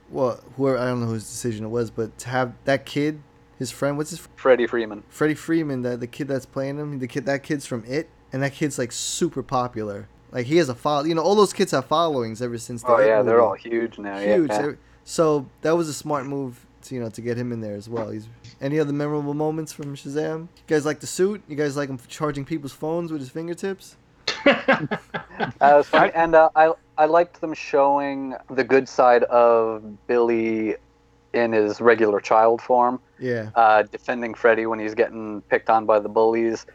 Well, whoever I don't know whose decision it was, but to have that kid, his friend, what's his fr- Freddie Freeman. Freddie Freeman, the the kid that's playing him, the kid that kid's from It, and that kid's like super popular. Like he has a follow. You know, all those kids have followings ever since. The Oh It yeah, they're all huge now. huge. Yeah. Every- So that was a smart move, to, you know, to get him in there as well. He's any other memorable moments from Shazam? You guys like the suit? You guys like him charging people's phones with his fingertips? Uh, was funny. and uh, I I liked them showing the good side of Billy in his regular child form, Yeah, uh, defending Freddy when he's getting picked on by the bullies.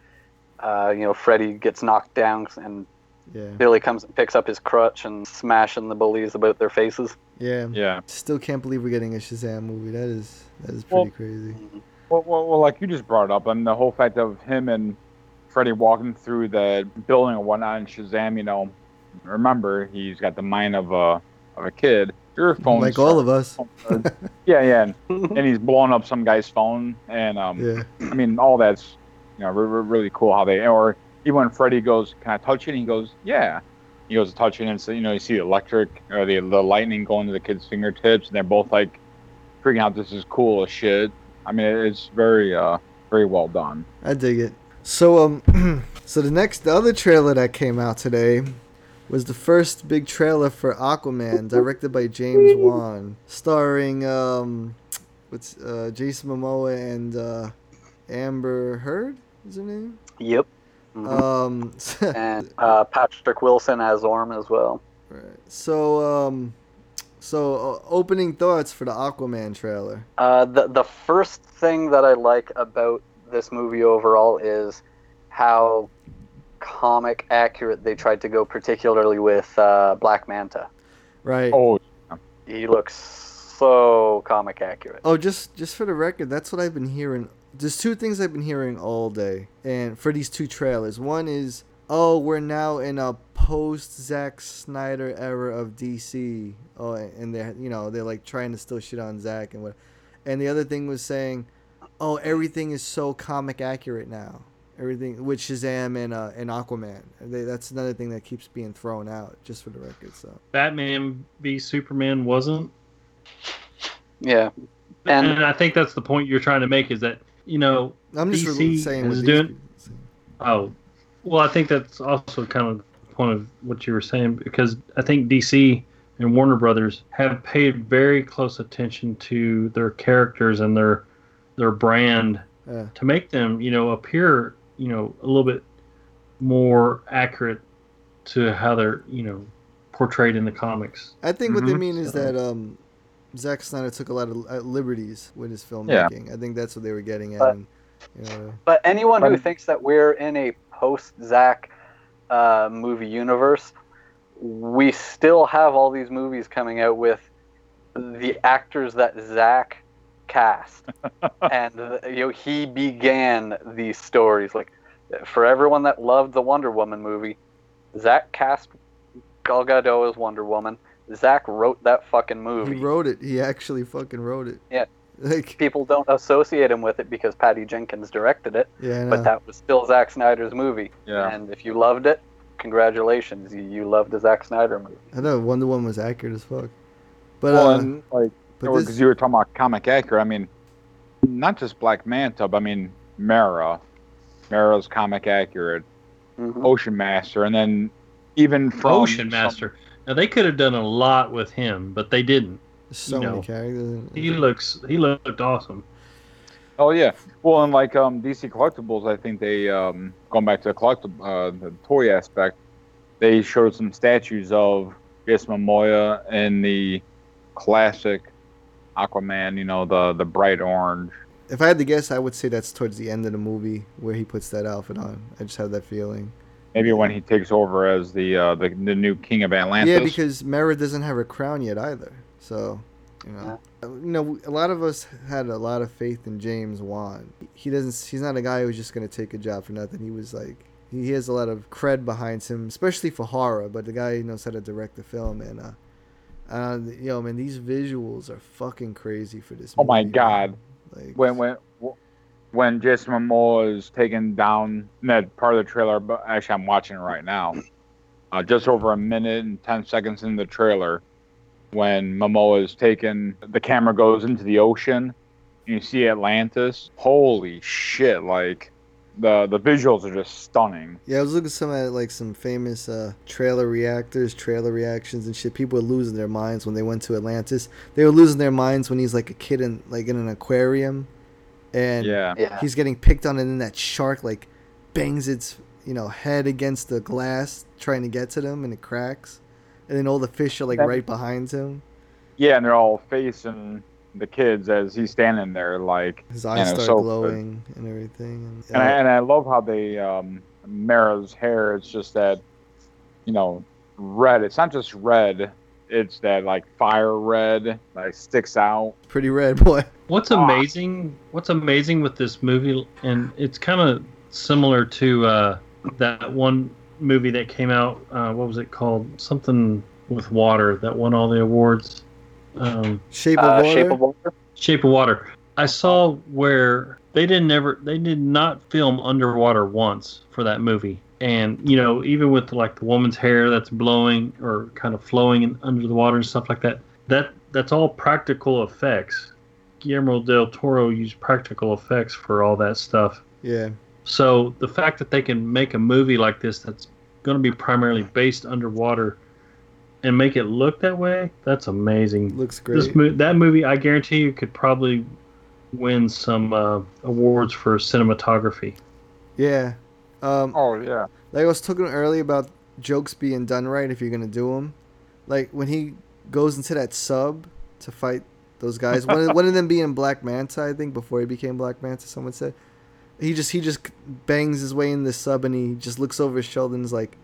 Uh, you know, Freddy gets knocked down, and yeah, Billy comes and picks up his crutch and smashing the bullies about their faces. yeah. Yeah. Still can't believe we're getting a Shazam movie. That is that is Well- pretty crazy. Well, well, well, like you just brought it up, and the whole fact of him and Freddy walking through the building and whatnot, and Shazam, you know, remember he's got the mind of a of a kid. Your phone, Like all of us. yeah, yeah, and, and he's blowing up some guy's phone, and um, Yeah, I mean, all that's you know re- re- really cool how they or even when Freddy goes, "Can I touch it?" And he goes, "Yeah." He goes to touch it, and so you know you see the electric or the the lightning going to the kid's fingertips, and they're both like freaking out. This is cool as shit. I mean, it's very uh very well done. I dig it. So um, so the next the other trailer that came out today was the first big trailer for Aquaman, directed by James Wan, starring um, what's uh, Jason Momoa and uh, Amber Heard is her name. Yep. Mhm. Um, and uh, Patrick Wilson as Orm as well. right. So um, so uh, opening thoughts for the Aquaman trailer. Uh, the the first thing that I like about this movie overall is how comic accurate they tried to go, particularly with uh, Black Manta. Right. Oh, He looks so comic accurate. Oh, just just for the record, that's what I've been hearing. There's two things I've been hearing all day, and for these two trailers, one is, oh, we're now in a post Zack Snyder era of DC. Oh, and they're you know they're like trying to still shit on Zack and what, and the other thing was saying, oh, everything is so comic accurate now. Everything with Shazam and uh, and Aquaman. They, that's another thing that keeps being thrown out, just for the record. So Batman v Superman wasn't. Yeah. And, And I think that's the point you're trying to make is that you know I'm just DC saying is doing. Oh, well, I think that's also kind of the point of what you were saying because I think DC and Warner Brothers have paid very close attention to their characters and their their brand Yeah. to make them, you know, appear, you know, a little bit more accurate to how they're, you know, portrayed in the comics. I think what they Mhm. mean is So- that um, Zack Snyder took a lot of uh, liberties with his filmmaking. I think that's what they were getting at. But- and, you know, But anyone who thinks that we're in a post Zack uh, movie universe, we still have all these movies coming out with the actors that Zack cast, and uh, you know he began these stories. Like for everyone that loved the Wonder Woman movie, Zack cast Gal Gadot as Wonder Woman. Zack wrote that fucking movie. he wrote it. He actually fucking wrote it. Yeah. Like, People don't associate him with it because Patty Jenkins directed it. yeah, but that was still Zack Snyder's movie. Yeah. And if you loved it, congratulations, you, you loved the Zack Snyder movie. I know Wonder Woman was accurate as fuck. But well, uh, and like but because this, you were talking about comic accurate. I mean, not just Black Manta, but I mean Mera. Mera's comic accurate. Mhm. Ocean Master, and then even from Ocean some- Master. Now they could have done a lot with him, but they didn't. so you many characters. He looks he looked awesome. Oh yeah. Well, and like um, DC collectibles, I think they um, going back to the collectible, uh, the toy aspect, they showed some statues of Jason Momoa in the classic Aquaman. You know, the the bright orange. If I had to guess, I would say that's towards the end of the movie where he puts that outfit on. I just have that feeling. Maybe when he takes over as the uh, the, the new king of Atlantis. Yeah, because Mera doesn't have her crown yet either. So, you know, Uh, you know, a lot of us had a lot of faith in James Wan. He doesn't. He's not a guy who's just gonna take a job for nothing. He was like, he has a lot of cred behind him, especially for horror. But the guy knows how to direct the film, and uh, uh, yo, man, these visuals are fucking crazy for this. Oh my God. Like, when when when Jason Momoa is taken down, that part of the trailer, but actually I'm watching it right now. Uh, just over a minute and ten seconds in the trailer, when Momoa is taken, the camera goes into the ocean, and you see Atlantis. Holy shit! Like the the visuals are just stunning. Yeah, I was looking some at like some famous uh, trailer reactors, trailer reactions and shit. People were losing their minds when they went to Atlantis. They were losing their minds when he's like a kid in like in an aquarium, and Yeah. Yeah. he's getting picked on, and then that shark like bangs its you know head against the glass trying to get to them, and it cracks, and then all the fish are like That- right behind him. Yeah, and they're all facing the kids as he's standing there, like His eyes know, start so- glowing and everything. And, And I, and I love how they um, Mera's hair. It's just that, you know, red. It's not just red. It's that like fire red, like sticks out. pretty red boy. What's Ah. amazing? What's amazing with this movie, and it's kind of similar to uh, that one movie that came out. Uh, what was it called? Something with water that won all the awards. Um, Shape of Uh, water. Shape of Water. Shape of Water. I saw where they didn't never they did not film underwater once for that movie. And you know, even with like the woman's hair that's blowing or kind of flowing in, under the water and stuff like that, that that's all practical effects. Guillermo del Toro used practical effects for all that stuff. yeah. So the fact that they can make a movie like this that's going to be primarily based underwater and make it look that way, that's amazing. Looks great. This mo- that movie, I guarantee you, could probably win some uh, awards for cinematography. Yeah. Um, Oh yeah. like I was talking earlier about jokes being done right if you're gonna do them. Like when he goes into that sub to fight those guys. one, of, one of them being Black Manta, I think, before he became Black Manta. Someone said he just he just bangs his way in the sub and he just looks over his shoulder and is like,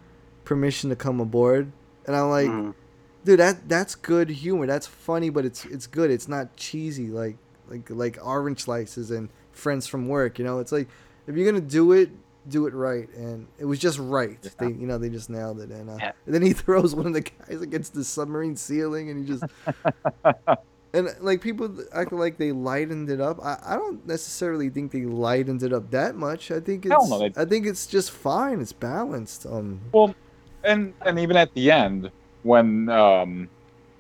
"Permission to come aboard." And I'm like, Mhm. dude, that that's good humor. That's funny, but it's it's good. It's not cheesy like like like orange slices and friends from work. You know, it's like if you're gonna do it, do it right. And it was just right. They you know they just nailed it. And, uh, Yeah. and then he throws one of the guys against the submarine ceiling, and he just and like people act like they lightened it up. I, I don't necessarily think they lightened it up that much. I think it's I think it's just fine. It's balanced. Um, Well, and and even at the end when um,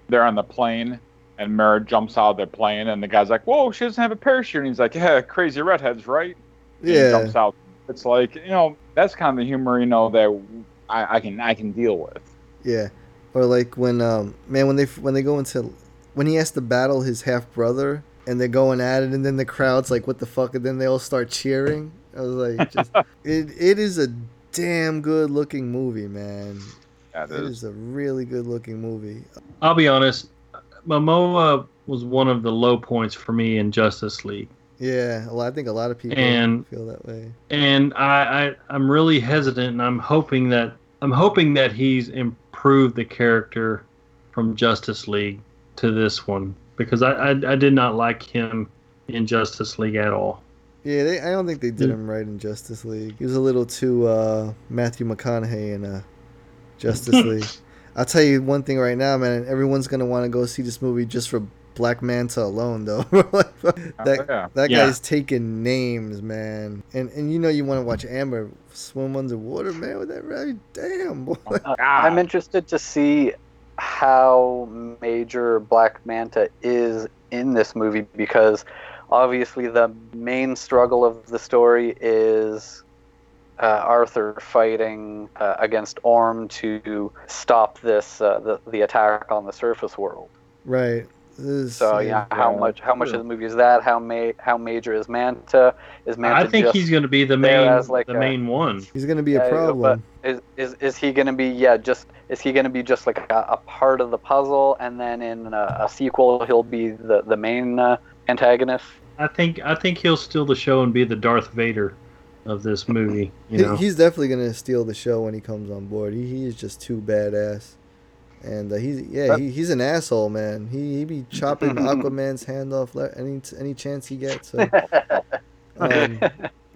they're on the plane and Mera jumps out of their plane and the guy's like, "Whoa, she doesn't have a parachute." And he's like, "Yeah, crazy redheads, right?" And he yeah, jumps out. It's like you know that's kind of the humor you know that I, I can I can deal with. Yeah, or like when um man when they when they go into when he has to battle his half brother and they're going at it and then the crowd's like what the fuck and then they all start cheering. I was like, just, it it is a damn good looking movie, man. That It is. is a really good looking movie. I'll be honest, Momoa was one of the low points for me in Justice League. Yeah, well, I think a lot of people And- feel that way. and I, I I'm really hesitant, and I'm hoping that I'm hoping that he's improved the character from Justice League to this one because I I, I did not like him in Justice League at all. Yeah, they, I don't think they did him right in Justice League. He was a little too uh, Matthew McConaughey in uh, Justice League. I'll tell you one thing right now, man. Everyone's gonna want to go see this movie just for Black Manta alone, though. that Oh, yeah. that Yeah. guy's taking names, man. And and you know you want to watch Amber swim underwater, man. With that right, damn boy. Uh, I'm interested to see how major Black Manta is in this movie because obviously the main struggle of the story is uh, Arthur fighting uh, against Orm to stop this uh, the, the attack on the surface world. Right. This So yeah, how much how much sure. of the movie is that? How ma- how major is Manta? Is Manta I think just, he's going to be the main like, the a- main one. He's gonna be a Yeah, problem. is is is he gonna be yeah just is he gonna be just like a, a part of the puzzle and then in a, a sequel he'll be the the main uh, antagonist I think I think he'll steal the show and be the Darth Vader of this movie. You He- know, he's definitely gonna steal the show when he comes on board. He, he is just too badass, and uh, he's yeah he, he's an asshole, man. He he be chopping Aquaman's hand off any any chance he gets. So. Um,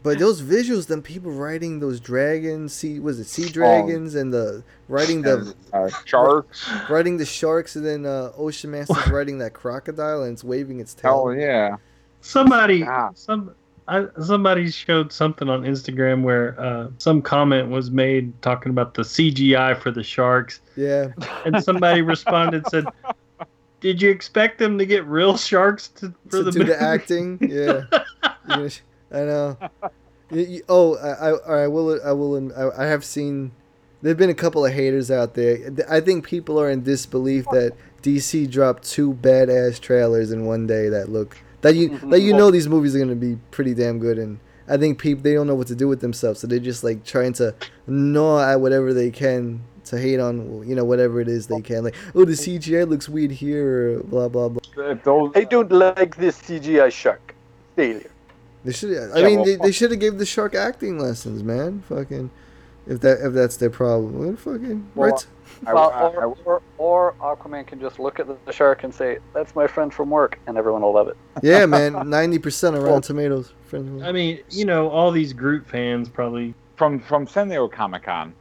but those visuals, them people riding those dragons, sea was it sea dragons, and the riding the uh, sharks. riding the sharks, and then uh, Ocean Master's riding that crocodile, and it's waving its tail. Oh yeah. somebody Ah. some I, somebody showed something on Instagram where uh, some comment was made talking about the CGI for the sharks, Yeah, and somebody responded said, "Did you expect them to get real sharks to for to the do movie?" the acting. Yeah, You're gonna sh- I know. You- you- oh, I, I, I will. I will. I, I have seen. There've been a couple of haters out there. I think people are in disbelief that DC dropped two badass trailers in one day that look that you that you know these movies are gonna be pretty damn good and. I think people they don't know what to do with themselves, so they're just like trying to gnaw at whatever they can to hate on, you know, whatever it is they can. Like, oh, the CGI looks weird here, or blah blah blah. I don't like this CGI shark failure They should. I Yeah, mean, well, they, they should have gave the shark acting lessons, man. Fucking, if that if that's their problem, what fucking Well, right? I, well, I- or, or, or Aquaman can just look at the, the shark and say that's my friend from work and everyone will love it Yeah, man. Ninety percent around Well, tomatoes. Friends. I mean, you know, all these group fans probably. from from San Diego Comic Con.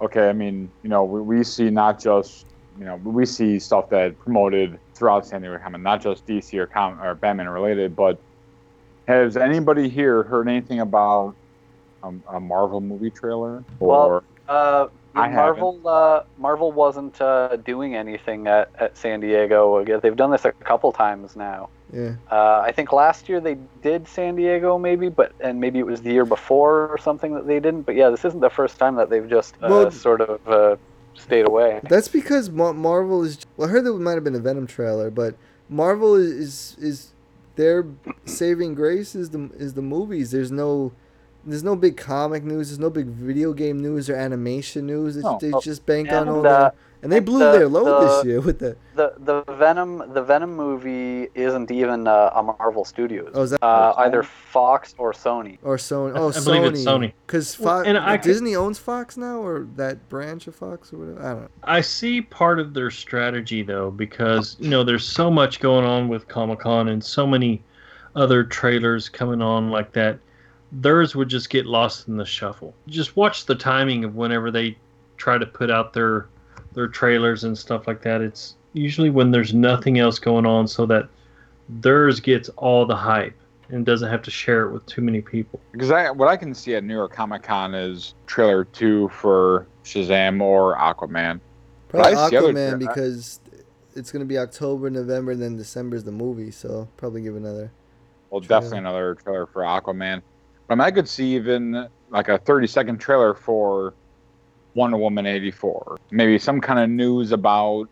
Okay, I mean, you know, we, we see not just you know we see stuff that promoted throughout San Diego Comic, not just DC or com or Batman related, but has anybody here heard anything about a, a Marvel movie trailer or Uh, I Marvel uh, Marvel wasn't uh, doing anything at, at San Diego. They've done this a couple times now. Yeah. Uh, I think last year they did San Diego, maybe, but and maybe it was the year before or something that they didn't. But yeah, this isn't the first time that they've just uh, Well- sort of uh, stayed away. That's because Marvel is. Well, I heard there might have been a Venom trailer, but Marvel is is, is their saving grace is the is the movies. There's no. There's no big comic news. There's no big video game news or animation news. It's, No. they just bank on And, all uh, the, and they blew the- their load this year with the. The the Venom the Venom movie isn't even uh, a Marvel Studios. Oh, is that- uh, either Fox or Sony. Or Sony. Oh, I Sony. believe it's Sony. Because Well, Fox, and I could- Disney owns Fox now, or that branch of Fox, or whatever. I don't know. I see part of their strategy though, because you know there's so much going on with Comic Con and so many other trailers coming on like that. Theirs would just get lost in the shuffle. Just watch the timing of whenever they try to put out their their trailers and stuff like that. It's usually when there's nothing else going on, so that theirs gets all the hype and doesn't have to share it with too many people. Because I, what I can see at New York Comic Con is trailer two for Shazam or Aquaman. Probably I see other Aquaman tra- because it's gonna be October, November, and then December is the movie. So probably give another. Well, trailer. definitely another trailer for Aquaman. But I, mean, I could see even like a 30 second trailer for Wonder Woman 84. Maybe some kind of news about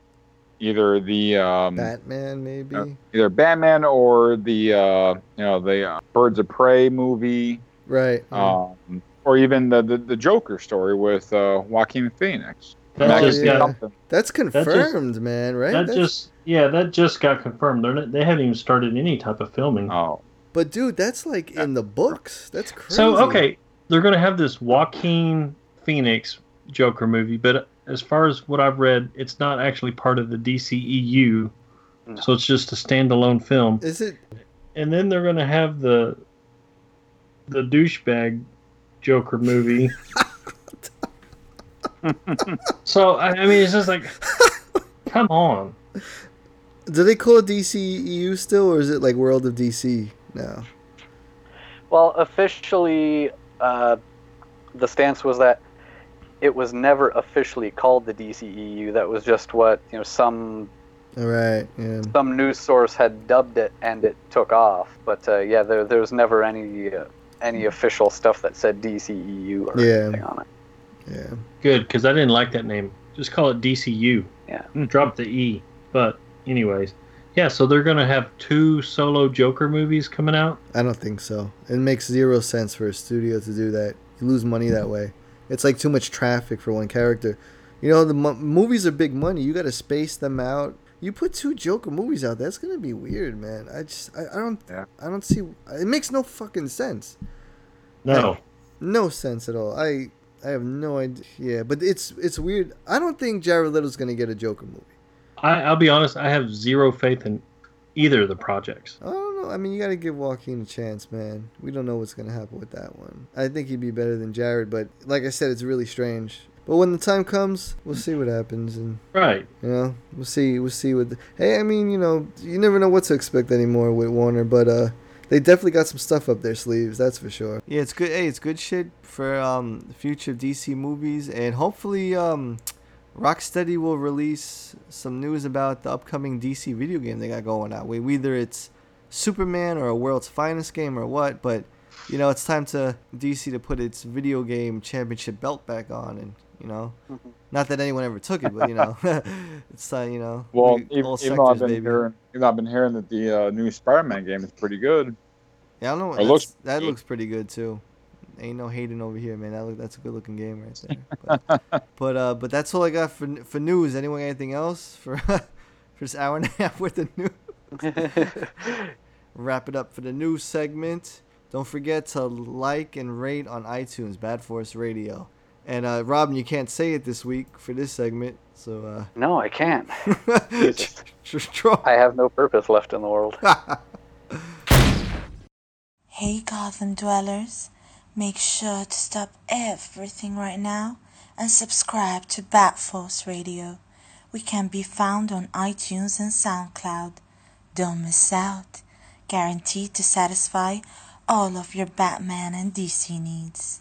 either the um, Batman, maybe. either Batman or the uh, you know the uh, Birds of Prey movie, right. yeah. um, or even the, the the Joker story with uh, Joaquin Phoenix. That I just could see got- something. That's just- confirmed, man. Right. That That's- just yeah, that just got confirmed. They're not, they haven't even started any type of filming. Oh, But dude, that's like in the books. That's crazy. So okay, they're gonna have this Joaquin Phoenix Joker movie, but as far as what I've read, it's not actually part of the DCEU, hmm. so it's just a standalone film. Is it? And then they're gonna have the the douchebag Joker movie. so I, I mean, it's just like, come on. Do they call it DCEU still, or is it like World of DC now? Well, officially, uh, the stance was that it was never officially called the DCEU. That was just what you know some All right. Yeah. some news source had dubbed it, and it took off. But uh, yeah, there there was never any uh, any official stuff that said DCEU or Yeah. anything on it. Yeah. Good, because I didn't like that name. Just call it DCU. Yeah. Drop the E. But anyways, yeah. So they're gonna have two solo Joker movies coming out. I don't think so. It makes zero sense for a studio to do that. You lose money that way. It's like too much traffic for one character. You know, the mo- movies are big money. You got to space them out. You put two Joker movies out. That's gonna be weird, man. I just, I, I don't, Yeah. I don't see. It makes no fucking sense. No. No sense at all. I, I have no idea. Yeah, but it's, it's weird. I don't think Jared Leto's gonna get a Joker movie. I, I'll be honest. I have zero faith in either of the projects. I don't know. I mean, you got to give Joaquin a chance, man. We don't know what's going to happen with that one. I think he'd be better than Jared, but like I said, it's really strange. But when the time comes, we'll see what happens, and Right. you know, we'll see. We'll see what. The, hey, I mean, you know, you never know what to expect anymore with Warner, but uh, they definitely got some stuff up their sleeves. That's for sure. Yeah, it's good. Hey, it's good shit for um future DC movies, and hopefully um. Rocksteady will release some news about the upcoming DC video game they got going out. Whether it's Superman or a World's Finest game or what, but you know it's time to DC to put its video game championship belt back on, and you know, not that anyone ever took it, but you know, it's time. You know, well, we- even, all even I've been baby. hearing, even I've been hearing that the uh, new Spider-Man game is pretty good. Yeah, I don't know. It looks that looks pretty good too. Ain't no hating over here, man. That look, that's a good looking game right there. But, but uh, but that's all I got for for news. Anyone got anything else for for this hour and a half worth of news? Wrap it up for the news segment. Don't forget to like and rate on iTunes, Bat Force Radio. And uh, Robin, you can't say it this week for this segment, so Uh... No, I can't. I have no purpose left in the world. Hey Gotham dwellers, make sure to stop everything right now and subscribe to Bat Force Radio. We can be found on iTunes and SoundCloud. Don't miss out. Guaranteed to satisfy all of your Batman and DC needs.